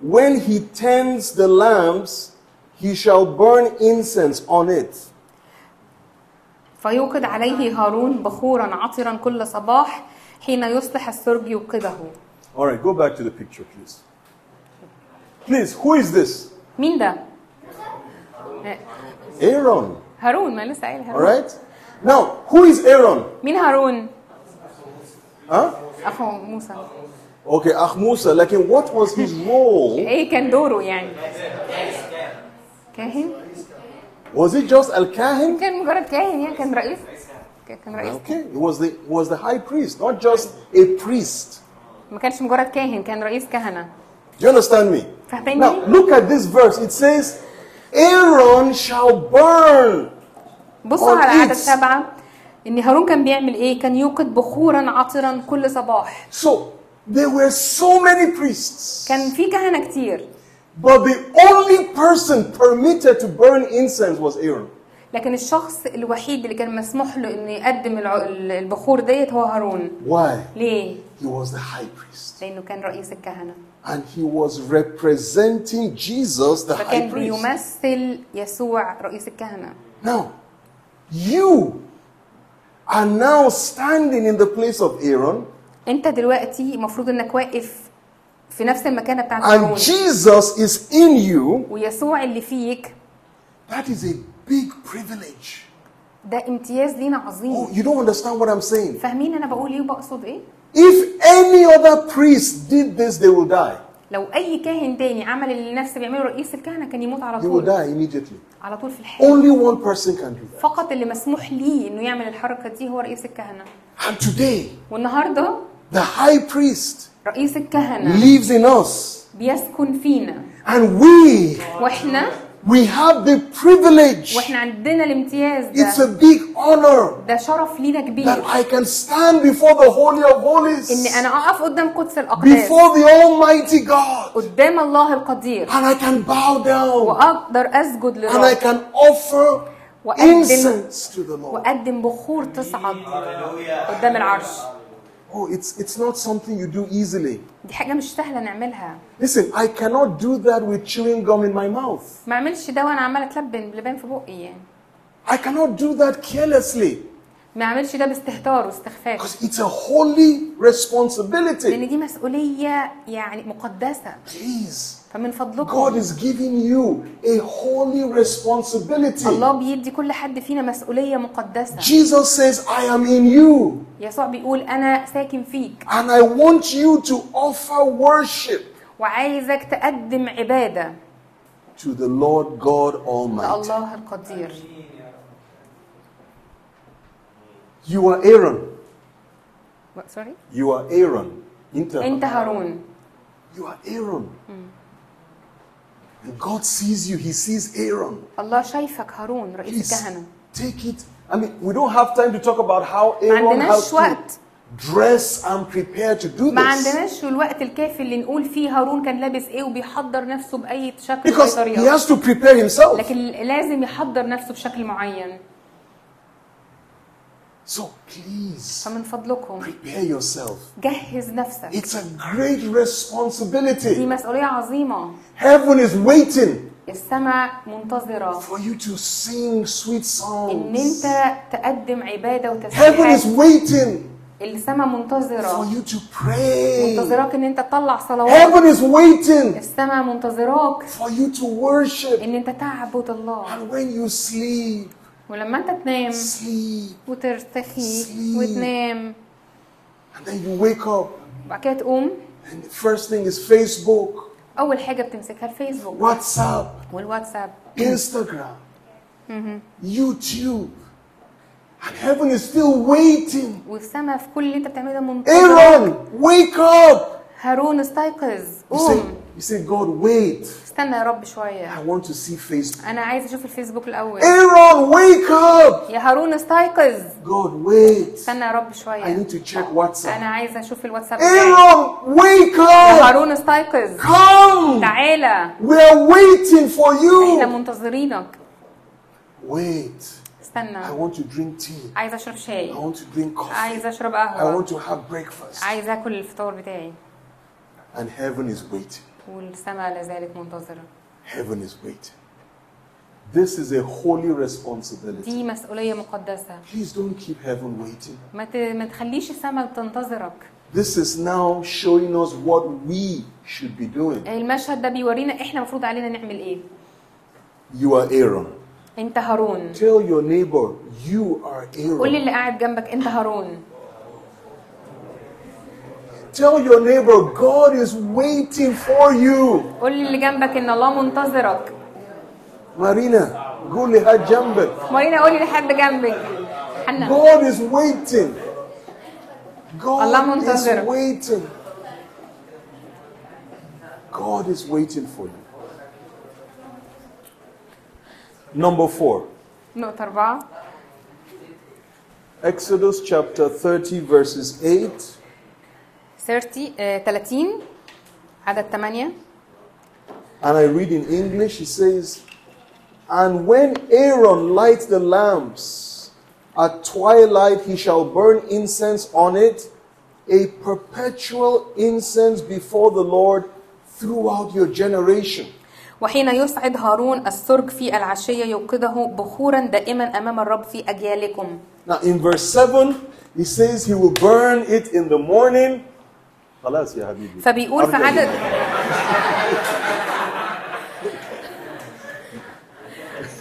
when he tends the lamps, he shall burn incense on it. فيوقد عليه هارون بخورا عطرا كل صباح حين يصلح السرج يوقده All right, go back to the picture, please. Please, who is this? مين ده؟ Aaron. هارون ما لسه قايل All هارون right? Now, who is Aaron? مين هارون؟ Huh? اخو موسى Okay, Akh Musa. Like, what was his role? ايه كان دوره يعني؟ كاهن. Was it just a كاهن كان مجرد كاهن يعني كان رئيس. كان رئيس. Okay. was the was the high priest not just a priest. ما كانش مجرد كاهن كان رئيس كهنة. Do you understand me? فهمتني now look at this verse. It says Aaron shall burn بصوا على عدد سبعة إن هارون كان بيعمل إيه؟ كان يوقد بخورا عطرا كل صباح. So there were so many priests. كان في كهنة كتير. But the only person permitted to burn incense was Aaron. لكن الشخص الوحيد اللي كان مسموح له انه يقدم الع- البخور ديت هو هارون Why? ليه؟ He was the high priest. لانه كان رئيس الكهنه And he was representing Jesus, the فكان high priest. بيمثل يسوع رئيس الكهنه Now, you are now standing in the place of Aaron, انت دلوقتي المفروض انك واقف في نفس المكانة بتاعت and Jesus is in you. ويسوع اللي فيك That is a big privilege. ده امتياز لينا Oh, عظيم you don't understand what I'm saying. فاهمين أنا بقول إيه وبقصد إيه If any other priest did this, they will die. لو أي كاهن تاني عمل اللي نفس بيعمله رئيس الكهنة كان يموت على He will طول die immediately. على طول في الحال Only one person can do that. فقط اللي مسموح ليه إنه يعمل الحركة دي هو رئيس الكهنة And today, والنهاردة the high priest رئيس الكهنه lives in us. بيسكن فينا And we, وإحنا we have the privilege. وإحنا عندنا الامتياز It's ده a big honor ده شرف لينا that كبير I can stand before the Holy of Holies, أنا اقف قدام قدس الاقداس before the Almighty God, قدام الله القدير and I can bow down واقدر اسجد and I can offer وأقدم- incense to the Lord. واقدم بخور تصعد قدام العرش Oh, it's, it's not something you do easily. دي حاجه مش سهله نعملها Listen, I cannot do that with chewing gum in my mouth. ما اعملش ده وانا عماله اتلبن بلبان في بقي يعني I cannot do that carelessly ما اعملش ده باستهتار واستخفاف because it's a holy responsibility. لان دي مسؤوليه يعني مقدسه Please, فمن God فضلكم is giving you a holy responsibility. الله بيدي كل حد فينا مسؤوليه مقدسه Jesus says, I am in you, يسوع بيقول انا ساكن فيك and I want you to offer worship وعايزك تقدم عباده to the Lord God Almighty. لله القدير You are Aaron. سوري You are Aaron. Inter- انت هارون You are Aaron. And God sees you, He sees Aaron. الله شايفك هارون رئيس Please الكهنه take it. I mean, we don't have time to talk about how ما Aaron عندناش has to وقت. dress and prepare to do ما this. عندناش الوقت الكافي اللي نقول فيه هارون كان لابس ايه وبيحضر نفسه باي شكل واي Because he طريقه has to prepare himself. لكن لازم يحضر نفسه بشكل معين So please فمن فضلكم prepare yourself. جهز نفسك It's a great دي responsibility. مسؤوليه عظيمه Heaven is waiting السماء منتظره for you to sing sweet ان songs. انت تقدم عباده Heaven وتسبيحات is waiting السماء for منتظره you to pray. منتظراك ان انت تطلع صلوات Heaven is waiting السماء منتظراك for you to worship. ان انت تعبد الله And when you sleep, ولما انت تنام sleep. وترتخي sleep. وتنام and then you wake up وبعد كده تقوم and the first thing is Facebook أول حاجة بتمسكها الفيسبوك واتساب والواتساب انستغرام يوتيوب And heaven is still waiting. والسماء في كل اللي انت بتعمله منتظر. ايرون ويك اب. هارون استيقظ. قوم. you say, God, wait. استنى يا رب شويه I want to see Facebook. انا عايز اشوف الفيسبوك الاول Aaron, wake up. يا هارون استيقظ God, wait. استنى يا رب I شويه need to check WhatsApp. انا عايز اشوف الواتساب بتاعي Aaron, wake يا up. هارون استيقظ Come. تعالى We are waiting for احنا you. منتظرينك Wait. I استنى want to drink tea. عايز اشرب I شاي want to drink coffee. عايز اشرب I قهوه want to have breakfast. عايز اكل الفطار بتاعي And heaven is waiting. والسماء لا زالت منتظره Heaven is waiting. This is a holy responsibility. دي مسؤوليه مقدسه Please don't keep heaven waiting. ما ت- ما تخليش السماء تنتظرك This is now showing us what we should be doing. المشهد ده بيورينا إحنا المفروض علينا نعمل إيه You are Aaron. انت هارون Tell your neighbor, you are قول Aaron. اللي قاعد جنبك انت هارون Tell your neighbor, God is waiting for you. قول اللي جنبك ان الله منتظرك Marina, قولي هاد جنبك. مارينا قولي لحد جنبك حنا God is waiting. Allah God is منتظرك. waiting. God is waiting for you. Number four, نقطة أربعة Exodus chapter 30, verses 8 30 آه، 30 عدد 8 And I read in English, he says, And when Aaron lights the lamps, at twilight he shall burn incense on it, a perpetual incense before the Lord throughout your generation. وحين يصعد هارون السرج في العشية يوقظه بخورا دائما أمام الرب في أجيالكم Now in verse 7, he says he will burn it in the morning. خلاص يا حبيبي. فبيقول في عدد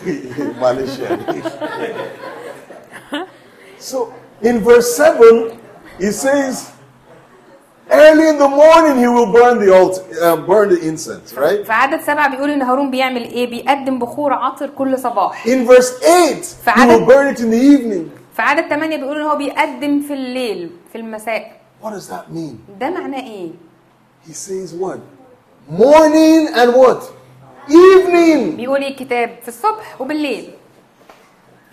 معلش يعني. So in verse 7, he says, early in the morning he will burn the altar, uh, burn the incense, right? في عدد سبعة بيقول إن هارون بيعمل إيه بيقدم بخور عطر كل صباح In verse 8, he will burn it in the evening. في عدد 8 بيقول إن هو بيقدم في الليل في المساء What does that mean? ده معناه إيه He says what? Morning and what? Evening. بيقول إيه الكتاب في الصبح وبالليل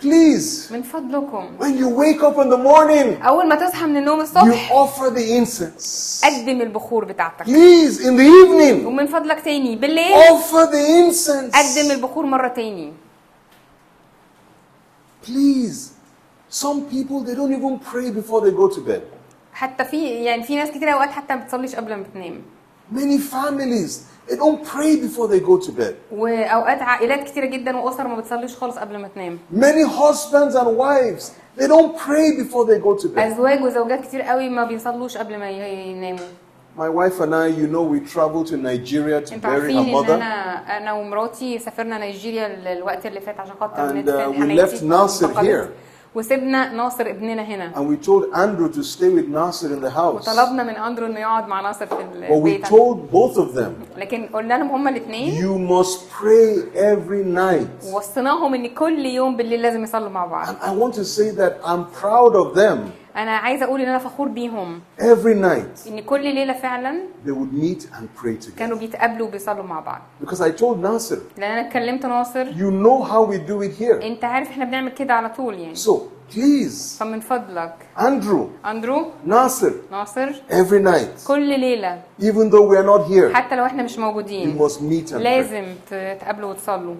Please, من فضلكم when you wake up in the morning, اول ما تصحى من النوم you الصبح offer the incense. قدم البخور بتاعتك Please, in the evening, ومن فضلك تاني بالليل offer the incense. قدم البخور مرة تاني Please. Some people, they don't even pray before they go to bed. حتى في يعني في ناس كتير أوقات حتى ما بتصليش قبل ما تنام Many families, they don't pray before they go to bed. وأوقات عائلات كتيرة جدا وأسر ما بتصليش خالص قبل ما تنام Many husbands and wives, they don't pray before they go to bed. أزواج وزوجات كتير قوي ما بيصلوش قبل ما يناموا My wife and I, you know, we traveled to Nigeria to bury her mother. أنا أنا ومراتي سافرنا نيجيريا الوقت اللي فات عشان خاطر And, uh, we left انتقلت. here. وسيبنا ناصر ابننا هنا And we told Andrew to stay with Nasser in the house. وطلبنا من اندرو انه يقعد مع ناصر في But we البيت told both of them, لكن قلنا لهم هما الاثنين you must pray every night. ووصيناهم ان كل يوم بالليل لازم يصلوا مع بعض And I want to say that I'm proud of them. أنا عايزة أقول إن أنا فخور بيهم. Every night, إن كل ليلة فعلا they would meet and pray together. كانوا بيتقابلوا وبيصلوا مع بعض. Because I told Nasser, لأن أنا كلمت ناصر. you know how we do it here. أنت عارف إحنا بنعمل كده على طول يعني. So, please, فمن فضلك. Andrew, اندرو Nasser, ناصر every night, كل ليلة. even though we are not here, حتى لو إحنا مش you موجودين must meet and pray. لازم تتقابلوا وتصلوا.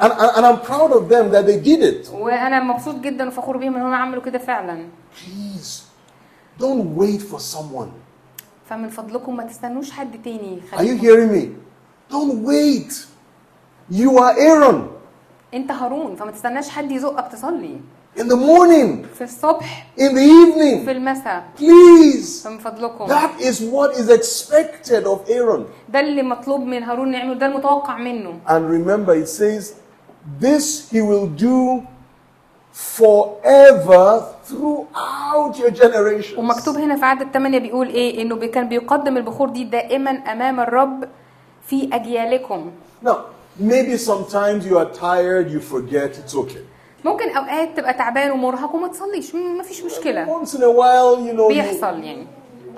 And, and, and I'm proud of them that they did it. وانا مبسوط جدا وفخور بيهم ان هم عملوا كده فعلا Please, don't wait for someone. فمن فضلكم ما تستنوش حد تاني Are you يخليكم hearing me? Don't wait. You are Aaron. انت هارون فما تستناش حد يزقك تصلي In the morning, في الصبح in the في evening, المساء please. فمن فضلكم That is what is expected of Aaron. ده اللي مطلوب من هارون يعمله ده المتوقع منه And remember, it says, This he will do forever throughout your generations. ومكتوب هنا في عدد 8 بيقول ايه انه بي- كان بيقدم البخور دي دائما امام الرب في اجيالكم Now, maybe sometimes you are tired, you forget, it's okay. ممكن اوقات تبقى تعبان ومرهق وما تصليش م- مفيش مشكله Once in a while, you know, you, بيحصل يعني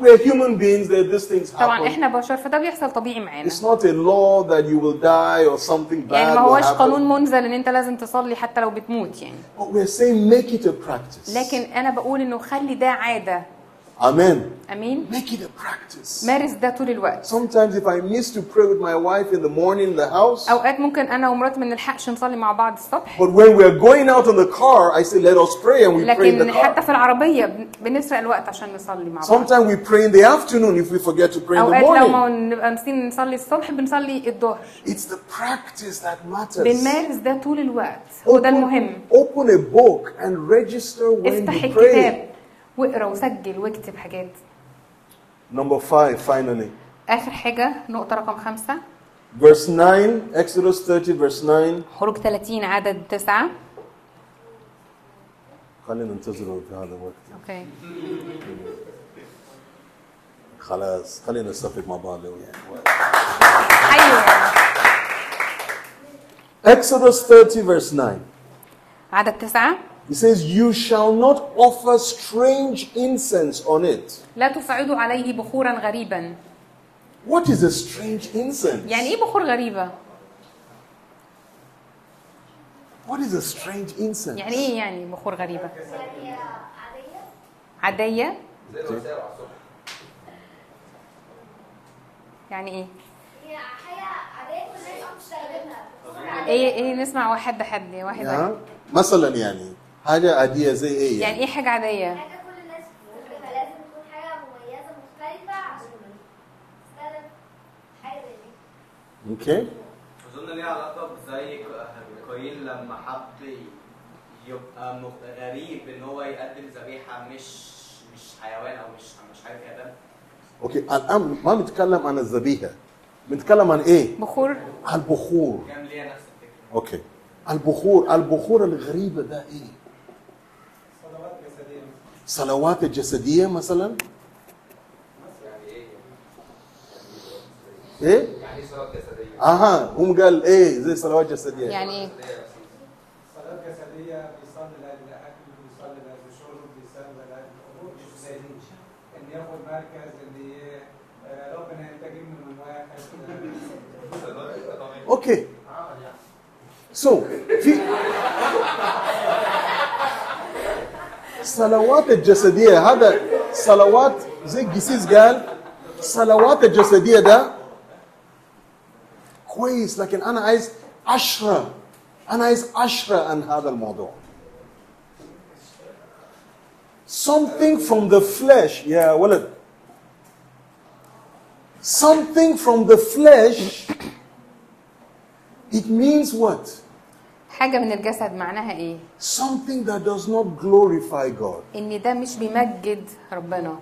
We're human beings, that these things طبعا happen. إحنا بشر فده بيحصل طبيعي معانا It's not a law that you will die or something يعني bad ما will هوش قانون. منزل ان انت لازم تصلي حتى لو بتموت يعني But we're saying make it a practice. لكن أنا بقول انه خلي ده عاده Amen. امين Make it a practice. مارس ده طول الوقت Sometimes if I miss to pray with my wife in the morning in the house, اوقات ممكن انا ومراتي ما نلحقش نصلي مع بعض الصبح but when we're going out in the car, I say, let us pray and we pray in the لكن حتى car. في العربيه بن- بنسرق الوقت عشان نصلي مع بعض Sometimes we pray in the afternoon if we forget to pray in the اوقات لو ما morning. نبقى نسين نصلي الصبح بنصلي الظهر It's the practice that matters. بنمارس ده طول الوقت هو ده المهم Open a book and register when افتح you الكتاب pray. واقرأ وسجل واكتب حاجات Number five, finally. آخر حاجة نقطة رقم خمسة Verse 9, Exodus 30, verse 9. خروج 30 عدد 9 خلينا ننتظر في هذا الوقت. أوكي خلاص خلينا نستفيد مع بعض لو يعني. أيوه Exodus 30, verse 9. عدد 9 He says, You shall not offer strange incense on it. لا تصعدوا عليه بخورا غريبا What is a strange incense? يعني إيه بخور غريبة What is a strange incense? يعني إيه يعني بخور يعني عادية يعني إيه. إيه إيه نسمع واحد حد واحد واحد Yeah. مثلا يعني حاجة عادية زي إيه يعني يعني؟ إيه حاجة عادية حاجة كل الناس بتستخدمها لازم تكون حاجة مميزة مختلفة عشان تستخدم حاجة زي دي Okay. أظن ليها علاقة زي قايل لما حب يبقى غريب إن هو يقدم ذبيحة مش مش حيوان أو مش مش حاجة كده Okay. الآن ما بنتكلم عن الذبيحة. بنتكلم عن إيه؟ بخور عن البخور. كان ليها نفس الفكرة أوكي. البخور، البخور الغريبة ده إيه؟ صلوات الجسدية مثلا؟ إيه؟ يعني صلاه جسديه آها هم قال إيه زي صلوات جسدية. يعني إيه صلاه جسديه بيصلي لاجل الاكل بيصلي لاجل الشرب بيصلي لاجل الخروج ان ياخد مركز ان ربنا ينتجي من واحد أوكي. سو في صلوات الجسدية هذا صلوات زي القسيس قال صلوات الجسدية ده كويس لكن أنا عايز عشرة أنا عايز عشرة عن هذا الموضوع. Something from the flesh يا ولد. Something from the flesh it means what? حاجة من الجسد معناها إيه something that does not glorify God ان ده مش بيمجد ربنا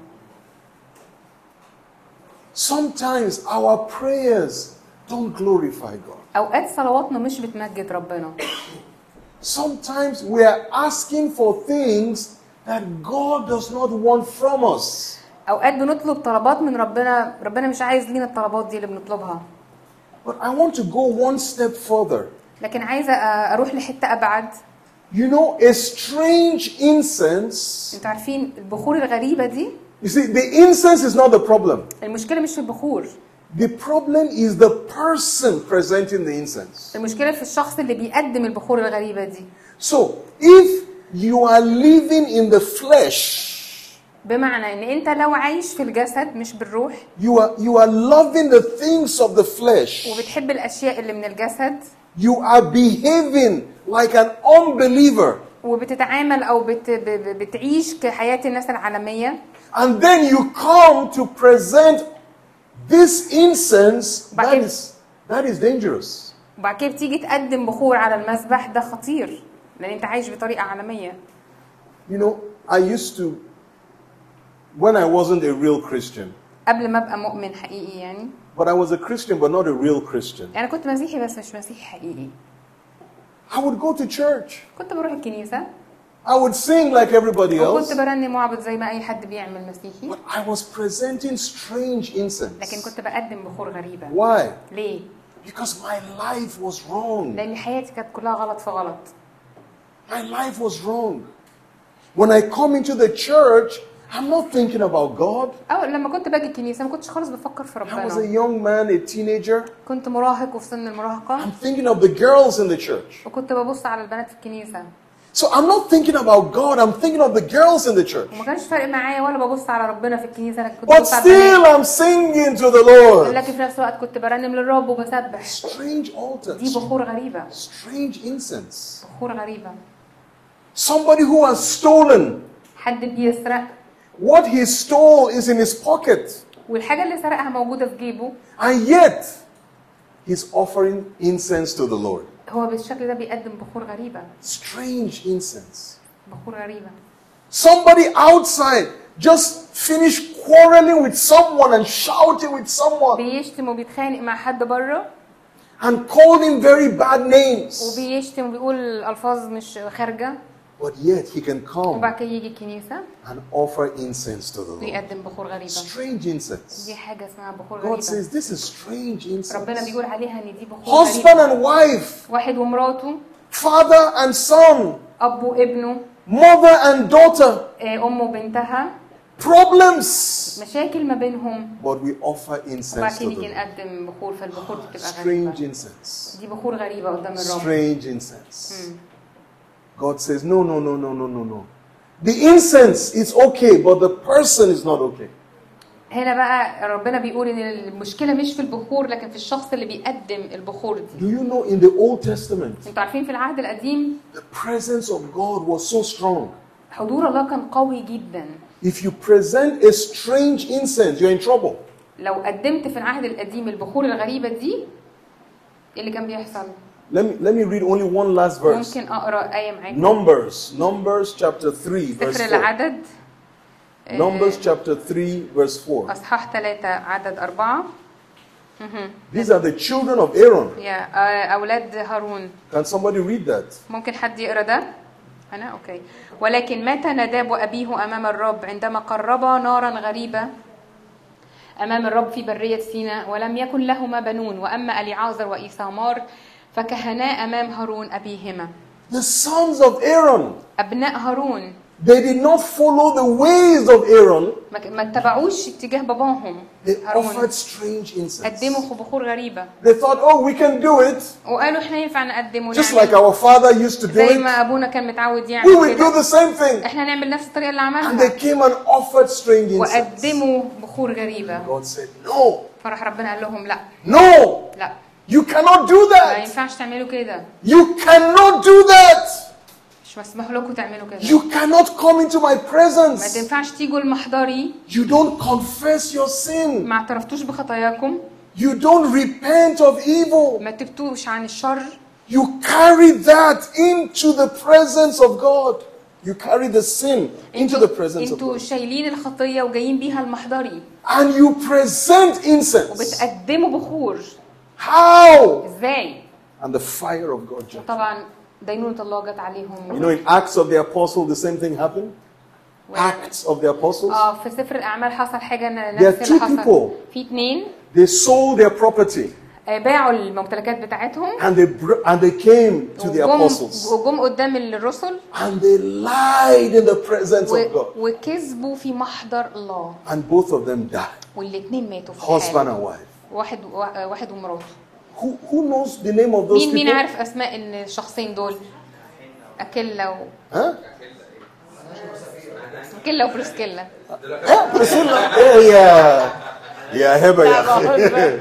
sometimes our prayers don't glorify God اوقات صلواتنا مش بتمجد ربنا sometimes we are asking for things that God does not want from us اوقات بنطلب طلبات من ربنا ربنا مش عايز لينا الطلبات دي اللي بنطلبها but I want to go one step further لكن عايزه أروح لحته ابعد you know a strange incense أنتوا عارفين البخور الغريبه دي you see the incense is not the problem المشكلة مش في البخور The problem is the person presenting the incense. المشكلة في الشخص اللي بيقدم البخور الغريبه دي So, if you are living in the flesh, بمعنى ان انت لو عايش في الجسد مش بالروح you are, you are loving the things of the flesh, وبتحب الاشياء اللي من الجسد you are behaving like an unbeliever, وبتتعامل او بت ب- ب- بتعيش كحياه الناس العالميه and then you come to present this incense, that But if- is, that is dangerous. وبعد كده بتيجي تقدم بخور على المذبح ده خطير لان انت عايش بطريقه عالميه You know, I used to, when I wasn't a real Christian, قبل ما ابقى مؤمن حقيقي يعني but I was a Christian but not a real Christian, أنا كنت مسيحي بس مش مسيحي حقيقي I would go to church. كنت بروح الكنيسه I would sing like everybody وكنت else, برنم واعبد زي ما اي حد بيعمل مسيحي but I was presenting strange لكن incense. كنت بقدم بخور غريبه Why? ليه Because my life was wrong. لأن حياتي كانت كلها غلط في غلط My life was wrong. When I come into the church, I'm not thinking about God. او لما كنت باجي الكنيسه ما كنتش خالص بفكر في I was a ربنا young man, a teenager. كنت مراهق وفي سن المراهقه I'm thinking of the girls in the church. وكنت ببص على البنات في الكنيسه So I'm not thinking about God, I'm thinking of the girls in the church. وما كانش فارق معايا ولا ببص على ربنا في الكنيسه لكن كنت But ببص على still, البنات I'm singing to the Lord. لكن في نفس الوقت كنت برنم للرب وبسبح Strange دي altars, بخور غريبه strange incense. بخور غريبه Somebody who has stolen. حد بيسرق What he stole is in his pocket. والحاجه اللي سرقها موجوده في جيبه And yet, he's offering incense to the Lord. هو بالشكل ده بيقدم بخور غريبه Strange incense. بخور غريبه Somebody outside just finished quarreling with someone and shouting with someone بيشتم وبيتخانق مع حد بره and called him very bad names. وبيشتم وبيقول الفاظ مش خارجه But yet he can come and offer incense to the Lord. Strange incense. God says this is strange incense. Husband and wife. Father and son. Mother and daughter. Problems. But we offer incense to the Lord. Strange incense. Strange incense. God says, no, no, no, no, no, no, no. The incense is okay, but the person is not okay. هنا بقى ربنا بيقول ان المشكله مش في البخور لكن في الشخص اللي بيقدم البخور دي Do you know in the Old Testament, انتوا عارفين في العهد القديم the presence of God was so strong. حضور الله كان قوي جدا If you present a strange incense, you're in trouble. لو قدمت في العهد القديم البخور الغريبه دي ايه اللي كان بيحصل Let me, let me read only one last verse. ممكن أقرأ آية معاكم Numbers, Numbers chapter 3, verse سفر 4. العدد آه، Numbers chapter 3, verse 4. أصحاح 3 عدد أربعة مهم. These are the children of Aaron. يا آه، أولاد هارون Can somebody read that? ممكن حد يقرأ ده أنا أوكي ولكن مات نداب وأبيه أمام الرب عندما قربا نارا غريبة أمام الرب في برية سيناء ولم يكن لهما بنون وأما أليعازر وإيثامار فكهنا أمام هارون أبيهما The sons of Aaron, أبناء هارون they did not follow the ways of Aaron. ما ما اتبعوش اتجاه باباهم They offered strange incense. قدموا بخور غريبة They thought, oh, we can do it وقالوا إحنا ينفع نقدم just like our father used to do زي it. ما ابونا كان متعود We يعمل will do the same thing. إحنا هنعمل نفس الطريقة اللي And عملها they came and offered strange incense. وقدموا بخور غريبة God said, no, فراح ربنا قال لهم لا no, لا you cannot do ما that. ينفعش تعملوا كده You cannot do that. مش مسموح لكم تعملوا كده You cannot come into my ما presence. تنفعش تيجوا لمحضري You don't confess your sin. ما اعترفتوش بخطاياكم You don't repent of evil. ما تبتوش عن الشر You carry that into the presence of God. You carry the sin into the presence of انتوا God. شايلين الخطية وجايين بيها المحضري And you present incense. وبتقدموا بخور How? ازاي And the fire of God judged. طبعا دينونة الله جت You عليهم know, in Acts of the Apostle, the same thing happened. Acts of the Apostles. اه في سفر الاعمال حصل حاجه ن- There نفس are اللي two حصل people. في اتنين They sold their property آه، باعوا الممتلكات بتاعتهم and they br- and they came to the وجم apostles وجم قدام الرسل and they lied in the presence و- of God. وكذبوا في محضر الله And both of them died, والاتنين ماتوا في husband الحال and wife. واحد آه، واحد ومراته. Who, who knows the name of those مين مين عارف أسماء الشخصين دول؟ أكيلا و ها؟ أكيلا وبريسكيلا ها؟ بريسكيلا إيه يا يا هبة يا أخي.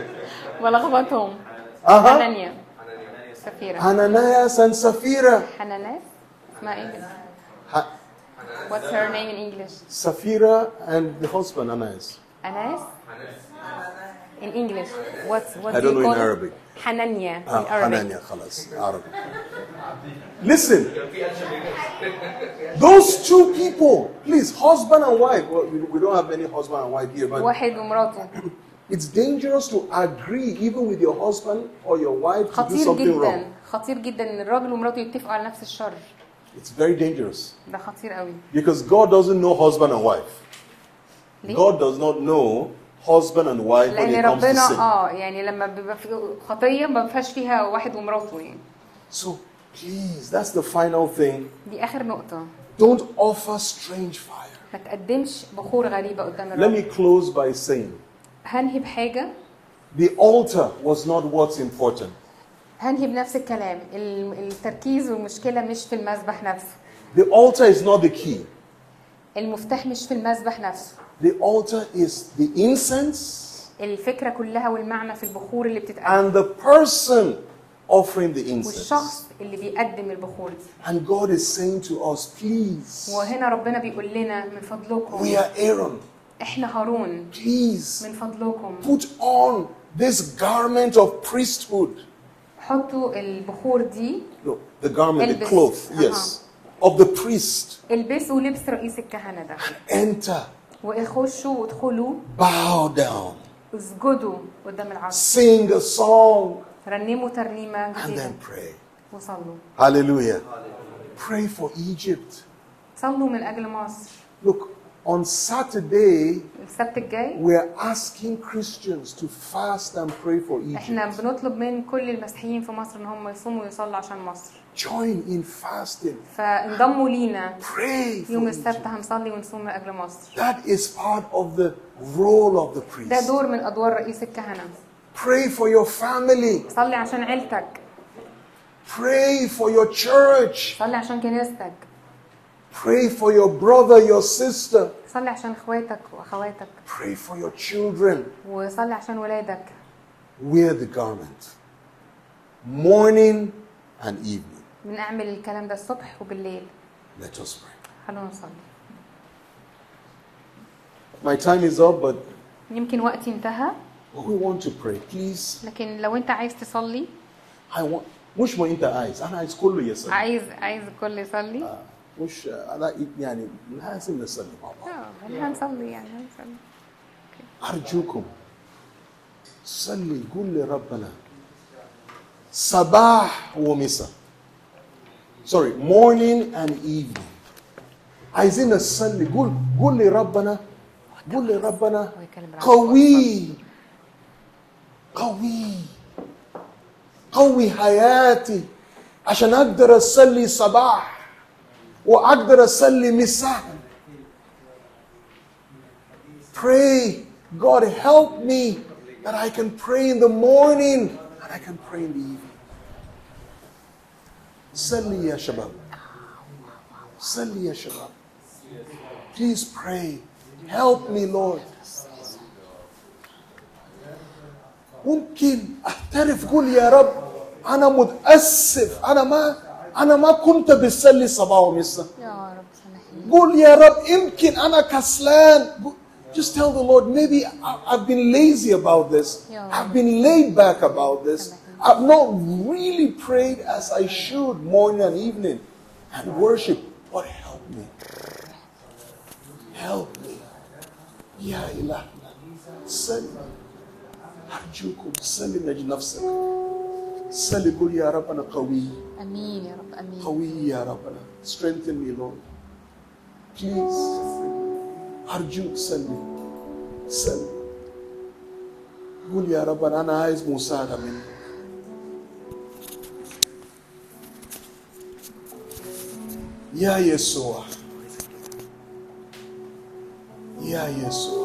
بلخبطهم أها. حنانيا سفيرة. حنانيا سان سفيرة. حنانيا اسمها إيه؟ كده؟ What's her name in English? Safira and the husband Anais. Anais? Anais. in English what's what I do don't you know in call it? Arabic. حنانيا in Ah, Arabic Hanania, خلاص, Arabic. Listen, those two people, please, husband and wife. Well, we we don't have any husband and wife here, but واحد ومراته it's dangerous to agree even with your husband or your wife to do خطير something جدا wrong. خطير جدا ان الراجل ومراته يتفقوا على نفس الشر It's very dangerous ده خطير قوي because God doesn't know husband and wife. ليه؟ God does not know husband and wife when لان it comes to ربنا sin. اه يعني لما بيبقى في خطيه ما فيهاش فيها واحد ومراته يعني So please, that's the final thing. دي اخر نقطه Don't offer strange fire. ما تقدمش بخور غريبه قدام Let الرب me close by saying هنهي بحاجه the altar was not what's important. هنهي بنفس الكلام ال- التركيز والمشكله مش في المذبح نفسه The altar is not the key. المفتاح مش في المذبح نفسه The altar is the incense الفكره كلها والمعنى في البخور اللي بتتقدم and the person offering the incense. والشخص اللي بيقدم البخور دي And God is saying to us, please, وهنا ربنا بيقول لنا من فضلكم we are Aaron. احنا هارون Please من فضلكم put on this garment of priesthood. حطوا البخور دي No, the garment, the البس. cloth, yes, of the priest. البسوا لبس رئيس الكهنه ده Enter, واخشوا وادخلوا bow down, اسجدوا قدام العرش sing a song, رنموا ترنيمة and جديدة then pray. وصلوا Hallelujah. Pray for Egypt. صلوا من أجل مصر Look, on Saturday, السبت الجاي we're asking Christians to fast and pray for Egypt. إحنا بنطلب من كل المسيحيين في مصر إن هم يصوموا ويصلوا عشان مصر Join in fasting. فانضموا لينا Pray for يوم Egypt. السبت هنصلي ونصوم من اجل مصر That is part of the role of the ده priest. دور من ادوار رئيس الكهنه Pray for your family. صلي عشان عيلتك Pray for your church. صلي عشان كنيستك Pray for your brother, your sister. صلي عشان اخواتك واخواتك Pray for your children. وصلي عشان ولادك Wear the garment. Morning and evening. بنعمل الكلام ده الصبح وبالليل. Let us pray. خلونا نصلي. My time is up, but يمكن وقتي انتهى. We want to pray. Please, لكن لو انت عايز تصلي. I want. مش ما انت عايز أنا عايز كله يصلي. عايز عايز الكل يصلي. آه، مش أنا يعني لازم نصلي مع بعض. آه إحنا هنصلي يعني هنصلي. أرجوكم صلي قول لربنا. صباح ومساء. sorry morning and evening عايزين نصلي قول قول لي ربنا قول لي ربنا هو يكلم ربنا. قوي قوي قوي حياتي عشان اقدر اصلي صباح واقدر اصلي مساء pray God help me that I can pray in the morning and I can pray in the evening صلي يا شباب صلي يا شباب please pray help me Lord ممكن اعترف قول يا رب انا متاسف انا ما انا ما كنت بصلي صباح ومساء يا رب سامحني قول يا رب يمكن انا كسلان just tell the Lord maybe I- I've been lazy about this Yeah. I've been laid back about this I've not really prayed as I should morning and evening and worship but help me help me يا إلهنا سلم أرجوكم سلم لأجل نفسك سلم قول يا رب أنا قوي امين يا رب امين قوي يا ربنا strengthen me Lord please أرجوك سلم سلم قول يا ربنا أنا عايز مساعدة منك يا يسوع يا يسوع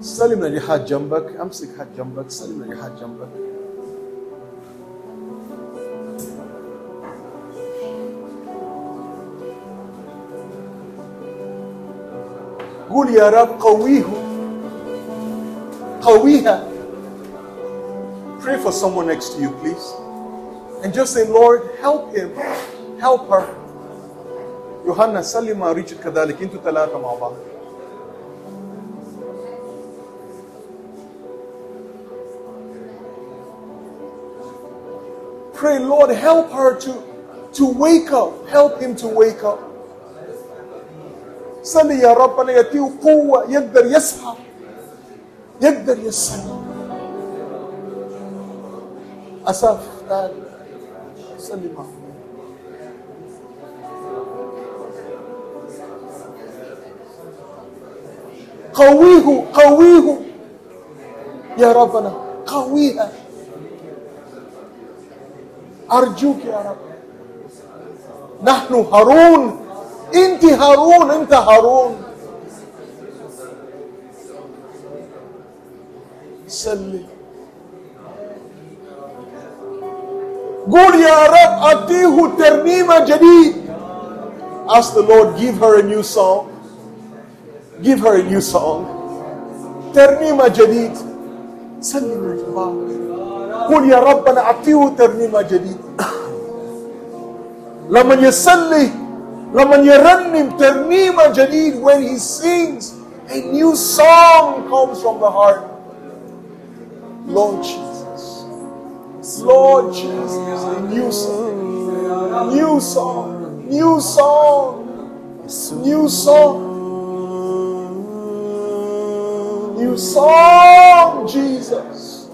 سلم لي حد جنبك امسك حد جنبك سلم لي حد جنبك قول يا رب قويه قويها Pray for someone next to you, please. And just say, Lord, help him, help her. يوحنا سلم ريتشارد كذلك انتوا ثلاثة مع بعض. Pray, Lord, help her to, to wake up. Help him to wake up. صلي يا رب أن يأتيه قوة يقدر يصحى يقدر يصحى أساف تعال صلي معه قويه قويه. يا ربنا قويها أرجوك يا رب. نحن هارون. أنت هارون أنت هارون. سلي قول يا رب أعطيه ترنيمة جديد Ask the Lord, give her a new song. Give her a new song. ترنيمة جديد سلم يا جماعة قول يا رب أنا أعطيه ترنيمة جديد لما يصلي لما يرنم ترنيمة جديد when he sings a new song comes from the heart Lord Jesus Lord Jesus a new song. New song new song new song. New song Jesus.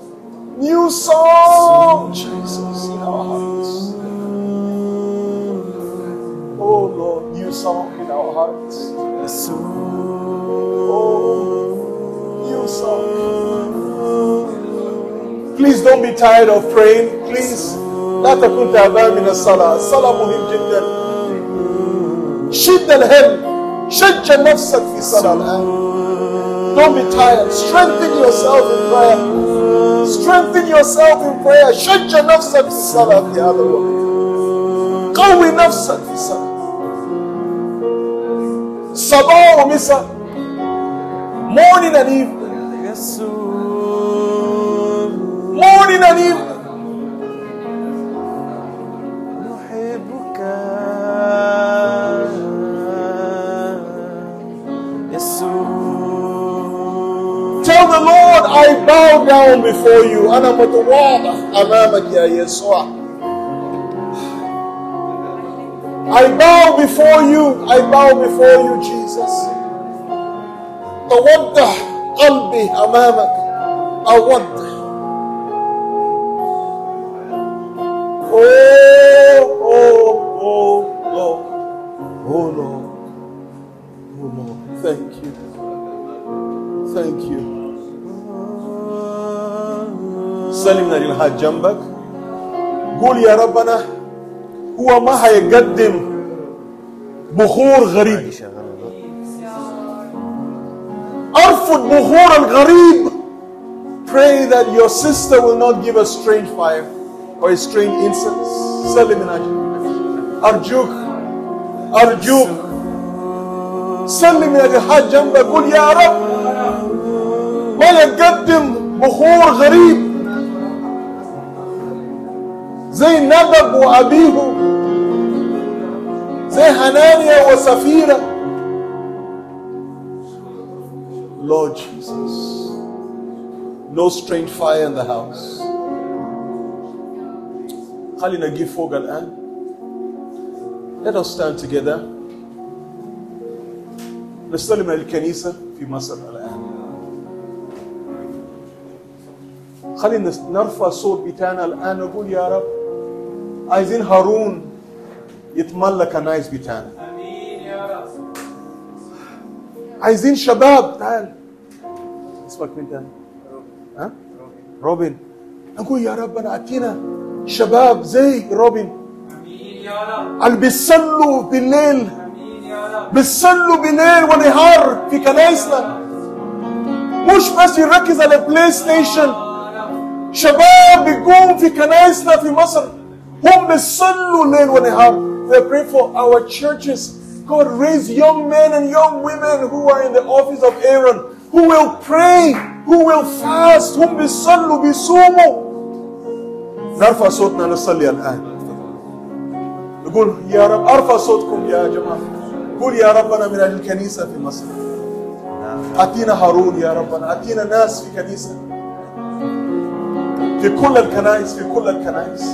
New song Jesus in our hearts. Oh Lord, new song in our hearts. Oh, new song. Please don't be tired of praying. Please. لا تكن تعبان من الصلاة الصلاة مهم جدا شد الهم شجع نفسك في الصلاة الآن Don't be tired. Strengthen yourself in prayer. Strengthen yourself in prayer. شجع نفسك في الصلاة في هذا الوقت. قوي نفسك في الصلاة. صباح ومساء. Morning and evening. Morning and evening. نحبك يسوع Tell the Lord, I bow down before you. أنا متواضع أمامك يا يسوع. I bow before you. I bow before you, Jesus. تودع قلبي أمامك. أودع. Oh, oh, oh, Lord. Oh, Lord. Oh, Lord. Thank you. Thank you. سلمنا للحاج جنبك قول يا ربنا هو ما هيقدم بخور غريب ارفض بخور الغريب pray that your sister will not give a strange fire or a strange incense. Sell him in Arjuk. Arjuk. Arjuk. Sell him in a hajjam by Gulyara. Maya Gaddim, Bukhur Gharib. Zay Nadab wa Abihu. Zay Hanania wa Safira. Lord Jesus. No strange fire in the house. خلينا نجيب فوق الآن Let us stand together. نستلم الكنيسة في مصر الآن. خلينا نرفع صوت بتاعنا الآن. نقول يا رب عايزين هارون يتملك كنايس بتاعنا. آمين يا رب. عايزين شباب. تعال. اسمك مين تاني؟ ها؟ روبن. نقول يا رب أنا أتينا. شباب زي روبن امين يا رب اللي بيصلوا بالليل امين يا رب بيصلوا بالليل ونهار في كنايسنا مش بس يركز على بلاي ستيشن شباب بيقوم في كنايسنا في مصر هم بيصلوا ليل ونهار We pray for our churches. God raise young men and young women who are in the office of Aaron, who will pray, who will fast, هم بيصلوا بيصوموا. نرفع صوتنا نصلي الآن. نقول يا رب أرفع صوتكم يا جماعة. قول يا ربنا من أجل الكنيسة في مصر. اتينا هارون يا ربنا. اتينا ناس في كنيسة. في كل الكنائس في كل الكنائس.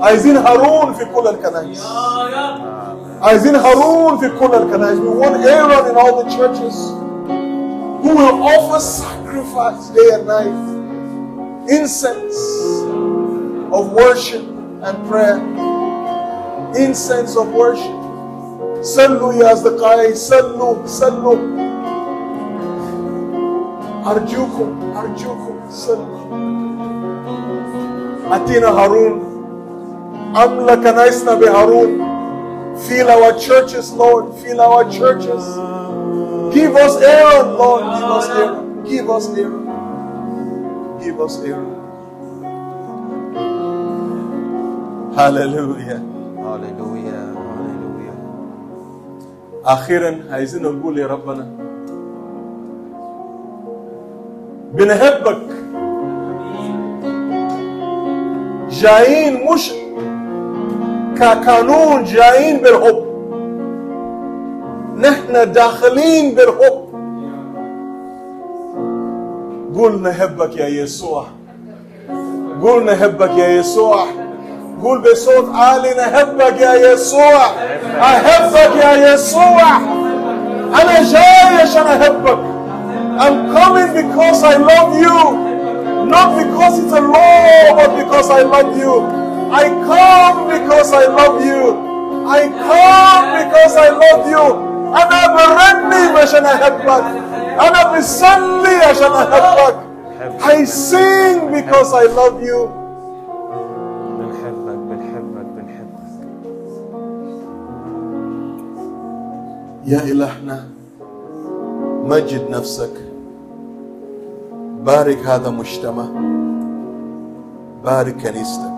عايزين هارون في كل الكنائس. عايزين هارون في كل الكنائس. We want Aaron in all the churches who will offer sacrifice day and night. Incense. of worship and prayer, incense of worship. Sallu ya asdaqai, sallu, sallu. Arjukum, arjukum, sallu. Atina Harun. Amlakanaisna be Harun. Fill our churches, Lord. Fill our churches. Give us Aaron, Lord. Give us Aaron. Give us Aaron. Give us Aaron. Hallelujah. هاليلويا هاليلويا أخيرا عايزين نقول يا ربنا بنحبك. جايين مش كقانون جايين بالحب. نحن داخلين بالحب. قول نحبك يا يسوع. قول نحبك يا يسوع. قول بصوت عالي نحبك يا يسوع احبك يا يسوع انا جاي عشان احبك I'm coming because I love you not because it's a law but because I love you I come because I love you I come because I love you انا برنم عشان احبك انا بصلي عشان احبك I sing because I love you يا إلهنا مجد نفسك. بارك هذا المجتمع بارك كنيستك.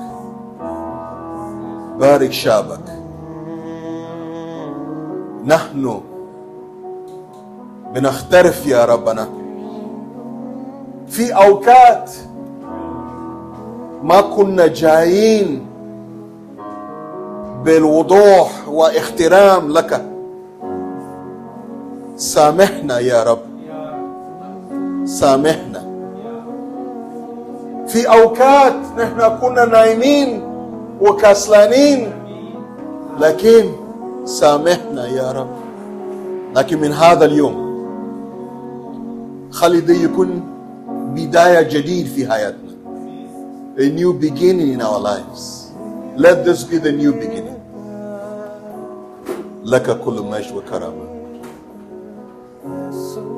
بارك شعبك. نحن بنختلف يا ربنا. في أوقات ما كنا جايين بالوضوح واحترام لك. سامحنا يا رب. سامحنا. في أوقات نحن كنا نايمين وكسلانين لكن سامحنا يا رب. لكن من هذا اليوم خلي يكون بداية جديد في حياتنا. A new beginning in our lives. Let this be the new beginning. لك كل مجد so